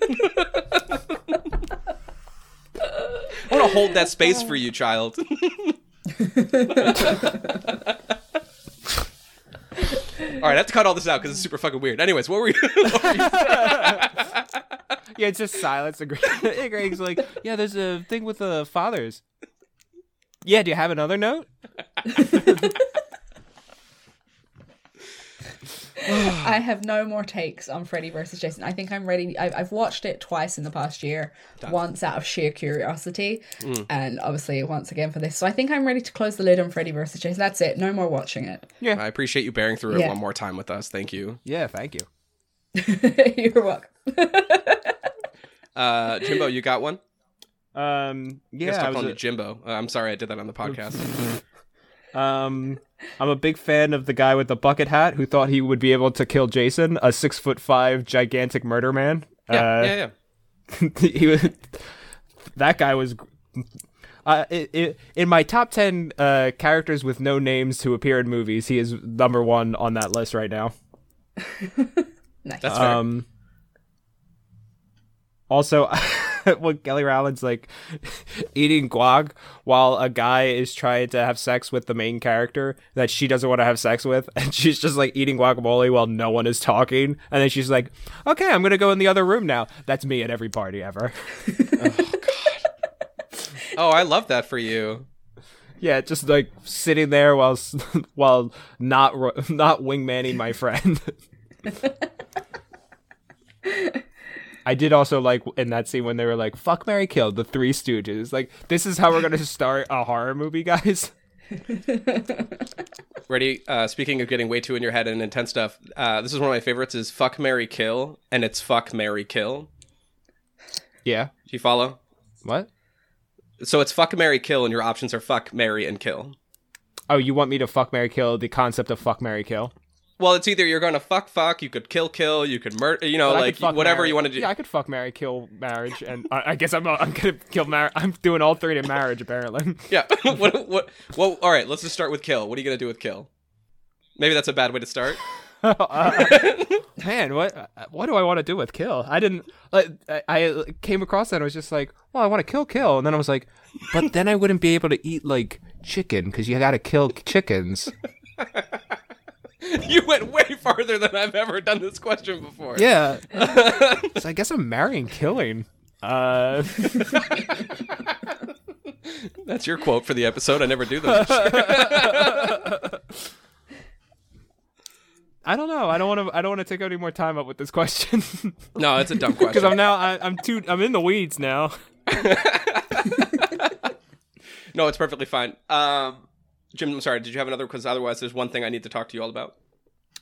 I want to hold that space for you, child. all right, I have to cut all this out because it's super fucking weird. Anyways, what were you? what were you yeah, it's just silence. And Greg- Greg's like, yeah, there's a thing with the fathers. Yeah, do you have another note? I have no more takes on Freddy versus Jason. I think I'm ready. I, I've watched it twice in the past year, once out of sheer curiosity, mm. and obviously once again for this. So I think I'm ready to close the lid on Freddy versus Jason. That's it. No more watching it. Yeah. I appreciate you bearing through it one more time with us. Thank you. Yeah, thank you. You're welcome. Uh, Jimbo, you got one? Um, I guess yeah, I stop was calling a- you Jimbo. Uh, I'm sorry I did that on the podcast. Um, I'm a big fan of the guy with the bucket hat who thought he would be able to kill Jason, a six foot five gigantic murder man. Yeah, uh, yeah, yeah. he was that guy was. Uh, it, it, in my top ten uh, characters with no names to appear in movies, he is number one on that list right now. Nice. That's fair. Um, also, when Kelly Rowland's like eating guac while a guy is trying to have sex with the main character that she doesn't want to have sex with, and she's just like eating guacamole while no one is talking, and then she's like, "Okay, I'm gonna go in the other room now." That's me at every party ever. oh, oh, I love that for you. yeah, just like sitting there while while not ro- not wingmanning my friend. I did also like in that scene when they were like "fuck, Mary kill" the Three Stooges. Like, this is how we're gonna start a horror movie, guys. Ready? Uh, speaking of getting way too in your head and intense stuff, uh, this is one of my favorites. Is fuck Mary Kill, and it's fuck Mary Kill. Yeah. Do you follow? What? So it's fuck Mary Kill, and your options are fuck Mary and kill. Oh, you want me to fuck, Mary kill? The concept of fuck, Mary kill. Well, it's either you're gonna fuck fuck, you could kill kill, you could murder, you know, But like fuck, whatever marry- you want to do. Yeah, I could fuck, marry, kill marriage, and I, I guess I'm I'm gonna kill marriage. I'm doing all three to marriage apparently. Yeah. what? What? Well, all right. Let's just start with kill. What are you gonna do with kill? Maybe that's a bad way to start. Uh, man, what what do I want to do with kill? I didn't like I, I came across that and I was just like, well, I want to kill kill, and then I was like, but then I wouldn't be able to eat like chicken because you got to kill chickens. you went way farther than I've ever done this question before. Yeah, so I guess I'm marrying killing. Uh, That's your quote for the episode. I never do them. I don't know. I don't want to. I don't want to take any more time up with this question No, it's a dumb question. because. I'm now. I, I'm too. I'm in the weeds now. no, it's perfectly fine. Um, Jim, I'm sorry. Did you have another? Because otherwise, there's one thing I need to talk to you all about.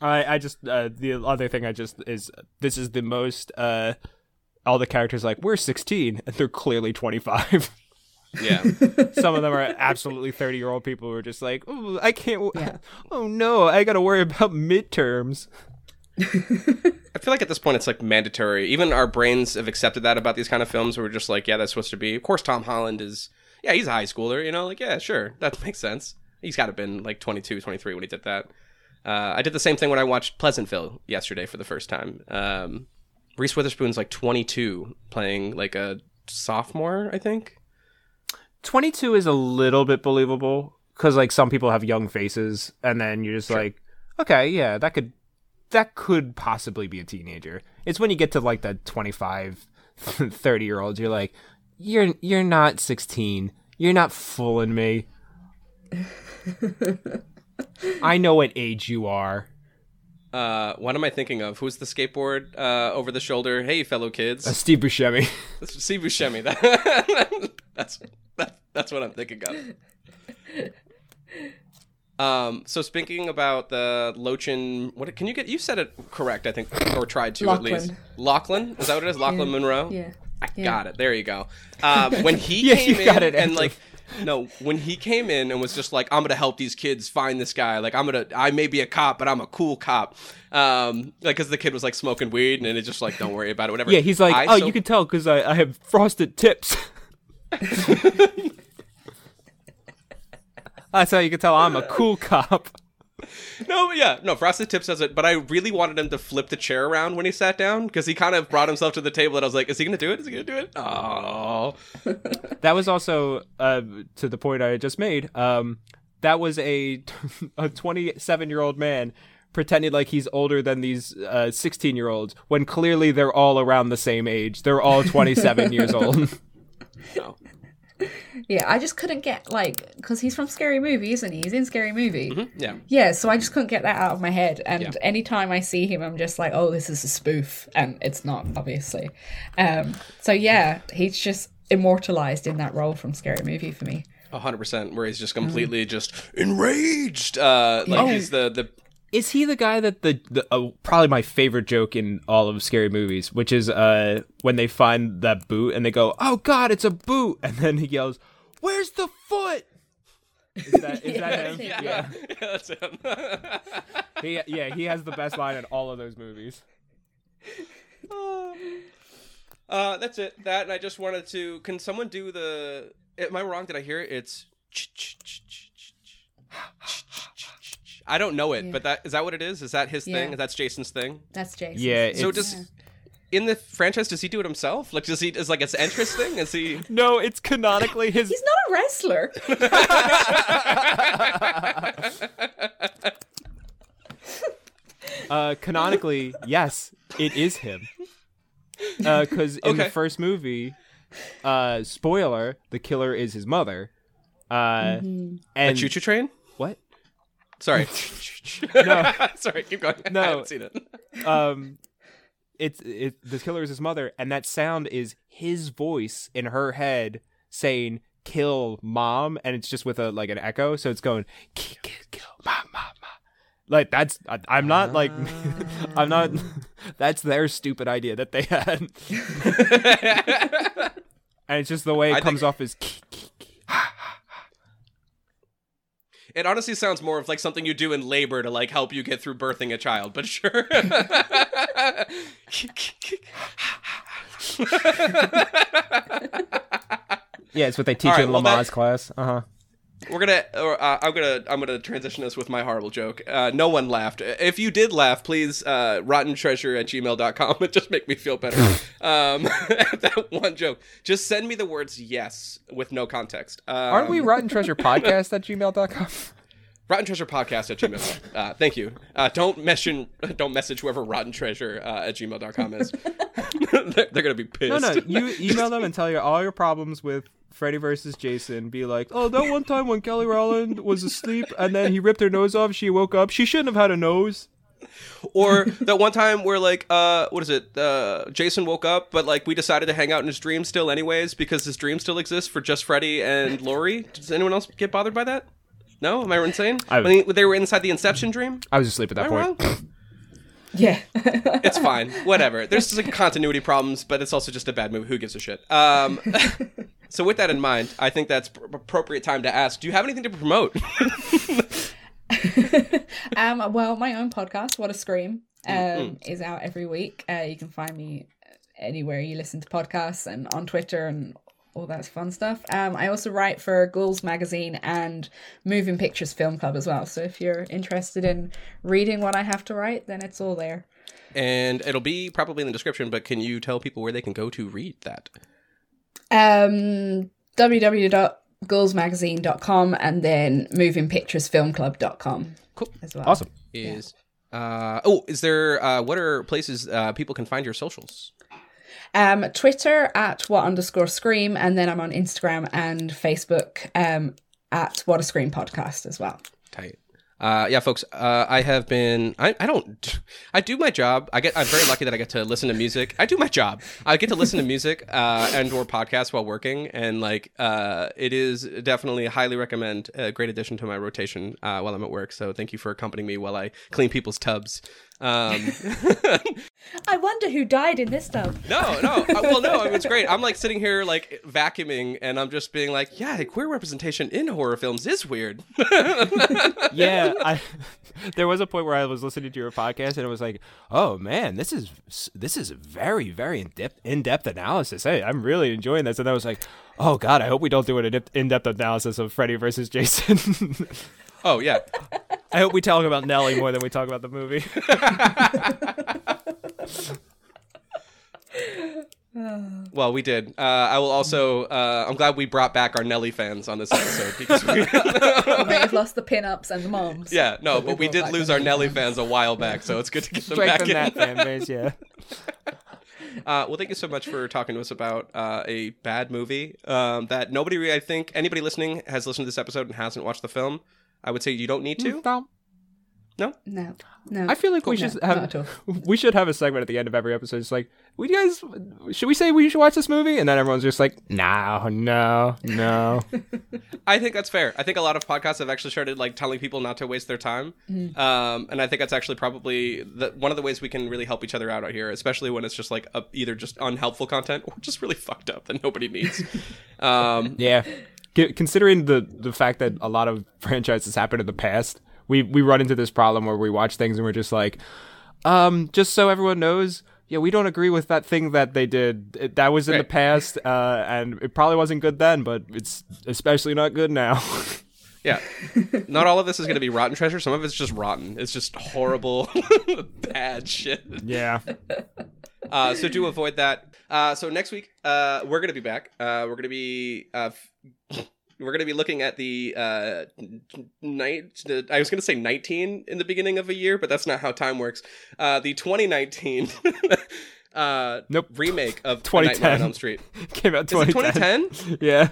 I. I just. Uh, the other thing I just is this is the most. Uh, all the characters like we're 16 and they're clearly 25. Yeah. Some of them are absolutely 30 year old people who are just like, oh, I can't. W- Yeah. Oh no, I got to worry about midterms. I feel like at this point it's like mandatory. Even our brains have accepted that about these kind of films. Where we're just like, yeah, that's supposed to be. Of course, Tom Holland is. Yeah, he's a high schooler. You know, like yeah, sure, that makes sense. He's got to have been like 22, 23 when he did that. Uh, I did the same thing when I watched Pleasantville yesterday for the first time. Um, Reese Witherspoon's like 22, playing like a sophomore, I think. 22 is a little bit believable because like some people have young faces and then you're just like okay yeah that could that could possibly be a teenager it's when you get to like the 25 30 year olds you're like you're you're not 16 you're not fooling me i know what age you are Uh, what am I thinking of? Who's the skateboard uh, over the shoulder? Hey, fellow kids. uh, steve buscemi That's Steve Buscemi. That, that's that, that's what I'm thinking of. Um. So speaking about the Lochin, what can you get? You said it correct, I think, or tried to at least. Lochlyn. Is that what it is? Lochlyn Munro. Yeah. I got it. There you go. Um, when he Yeah, came you got in it, and Andrew. like, no, when he came in and was just like, I'm gonna help these kids find this guy. Like, I'm gonna, I may be a cop, but I'm a cool cop. Um, like, cause the kid was like smoking weed, and it's just like, don't worry about it, whatever. yeah he's like I oh so- you can tell because I, I have frosted tips that's how you can tell i'm a cool cop No, but yeah, no. Frosted Tips does it, but I really wanted him to flip the chair around when he sat down because he kind of brought himself to the table, and I was like, "Is he gonna do it? Is he gonna do it?" Oh, that was also uh, to the point I just made. Um, that was a a 27 year old man pretending like he's older than these 16 year olds when clearly they're all around the same age. They're all 27 years old. no. Yeah, I just couldn't get like because he's from Scary Movie, isn't he? He's in Scary Movie. yeah. Yeah, so I just couldn't get that out of my head. And Yeah. anytime I see him, I'm just like, oh, this is a spoof, and it's not obviously. Um, so yeah, he's just immortalized in that role from Scary Movie for me. A hundred percent. Where he's just completely just enraged. Uh, like Oh. he's the the Is he the guy that the, the uh, probably my favorite joke in all of scary movies, which is uh when they find that boot and they go, "Oh God, it's a boot," and then he yells, "Where's the foot?" Is that, is that him? Yeah. Yeah. yeah, that's him. He, yeah, he has the best line in all of those movies. uh, that's it. That and I just wanted to. Can someone do the? Am I wrong? Did I hear it? It's. I don't know it, but that is that what it is? Is that his thing? Yeah. That's Jason's thing? That's Jason. Yeah, So it's- does in the franchise does he do it himself? Like does he is like it's interesting? Is he No, it's canonically his. He's not a wrestler. Uh, canonically, yes, it is him. Because in the first movie, uh, spoiler, the killer is his mother. Uh, a and choo choo train? Sorry. No. Sorry, keep going. No. I haven't seen it. um it's it the killer is his mother and that sound is his voice in her head saying kill mom and it's just with a like an echo so it's going kill kill, kill mom mom mom like that's I, i'm not like i'm not that's their stupid idea that they had and it's just the way it I comes think- off as It honestly sounds more of like something you do in labor to like help you get through birthing a child, but sure. yeah it's what they teach right, in well, lamaze that- class uh-huh We're gonna, or, uh, I'm gonna, I'm gonna transition this with my horrible joke. Uh, no one laughed. If you did laugh, please, uh, rottentreasure at gmail.com. It just make me feel better. um, that one joke. Just send me the words yes with no context. Um, aren't we rotten treasure podcast at gmail.com Rotten Treasure Podcast at gmail. Uh, thank you. Uh, don't mention, don't message whoever Rotten Treasure uh, at gmail.com is. they're, they're gonna be pissed. No, no. You email them and tell you all your problems with Freddy versus Jason. Be like, oh, that one time when Kelly Rowland was asleep and then he ripped her nose off, she woke up. She shouldn't have had a nose. or that one time where like uh what is it uh jason woke up but like we decided to hang out in his dream still anyways because his dream still exists for just freddy and Lori. does anyone else get bothered by that no? Am i insane I- when they were inside the inception dream? I was asleep at that am i point. wrong? Yeah. it's fine. Whatever. There's just like continuity problems but it's also just a bad movie. Who gives a shit? Um so with that in mind i think that's pr- appropriate time to ask do you have anything to promote? Um, well, my own podcast, What a Scream, um, is out every week. Uh, you can find me anywhere you listen to podcasts and on Twitter and all that fun stuff. Um, I also write for Ghouls Magazine and Moving Pictures Film Club as well. So if you're interested in reading what I have to write, then it's all there. and it'll be probably in the description but can you tell people where they can go to read that Um, www.ghouls.magazine.com and then movingpicturesfilmclub.com Cool. as well. Awesome. is uh oh is there uh what are places uh people can find your socials Um, Twitter at what underscore scream, and then I'm on Instagram and Facebook um, at what a scream podcast as well. tight. Uh yeah folks uh i have been i i don't i do my job. I get i'm very lucky that i get to listen to music. I do my job. I get to listen to music uh and or podcasts while working and like uh it is definitely highly recommend a great addition to my rotation uh while i'm at work. So thank you for accompanying me while i clean people's tubs um I wonder who died in this tub. No, no. Uh, well, no. I mean, it's great. I'm like sitting here like vacuuming, and I'm just being like, yeah, queer representation in horror films is weird. yeah, I there was a point where I was listening to your podcast and it was like, "Oh man, this is this is very very in depth in depth analysis. Hey, I'm really enjoying this." And I was like, "Oh god, I hope we don't do an in depth analysis of Freddy versus Jason." oh yeah. I hope we talk about Nelly more than we talk about the movie. Well, we did. Uh, I will also. Uh, I'm glad we brought back our Nelly fans on this episode because we, We may have lost the pin-ups and the moms. yeah, no, but we brought did lose our Nelly Nelly fans a while back, so it's good to get them back Strengthen in. that fan base, yeah. Uh, well, thank you so much for talking to us about uh, a bad movie um, that nobody, really, I think, anybody listening has listened to this episode and hasn't watched the film. I would say you don't need to. No, No, No, no. I feel like we No, should have we should have a segment at the end of every episode. It's like, we guys should we say we should watch this movie?" And then everyone's just like, "No, no, no." I think that's fair. I think a lot of podcasts have actually started like telling people not to waste their time, um, and I think that's actually probably the, one of the ways we can really help each other out out here, especially when it's just like a, either just unhelpful content or just really fucked up that nobody needs. um, Yeah. Considering the the fact that a lot of franchises happened in the past, we we run into this problem where we watch things and we're just like, um, just so everyone knows, yeah, we don't agree with that thing that they did. It, that was in the past, uh, and it probably wasn't good then, but it's especially not good now. yeah, not all of this is going to be rotten treasure. Some of it's just rotten. It's just horrible, bad shit. yeah. Uh, so to avoid that, uh, so next week uh, we're gonna be back. Uh, we're gonna be uh, f- we're gonna be looking at the uh, night. The, I was gonna say 19 in the beginning of a year, but that's not how time works. Uh, the 2019 uh, Nope. remake of 2010. Nightmare on Elm Street. Came out Is it 2010. 2010? Yeah.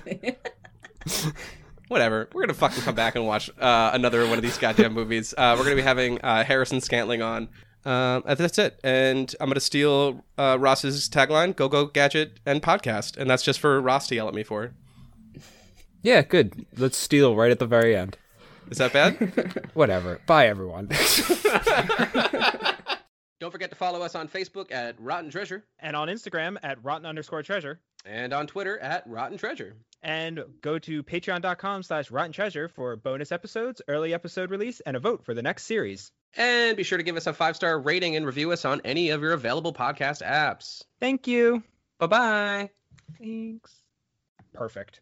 Whatever. We're gonna fucking come back and watch uh, another one of these goddamn movies. Uh, we're gonna be having uh, Harrison Scantling on. Um, that's it. And I'm gonna steal uh, Ross's tagline: "Go go gadget and podcast." And that's just for Ross to yell at me for. Yeah, good. Let's steal right at the very end. Is that bad? Whatever. Bye, everyone. Don't forget to follow us on Facebook at Rotten Treasure and on Instagram at rotten underscore treasure. and on Twitter at Rotten Treasure. And go to patreon.com slash rotten treasure for bonus episodes, early episode release, and a vote for the next series. And be sure to give us a five star rating and review us on any of your available podcast apps. Thank you. Bye bye. Thanks. Perfect.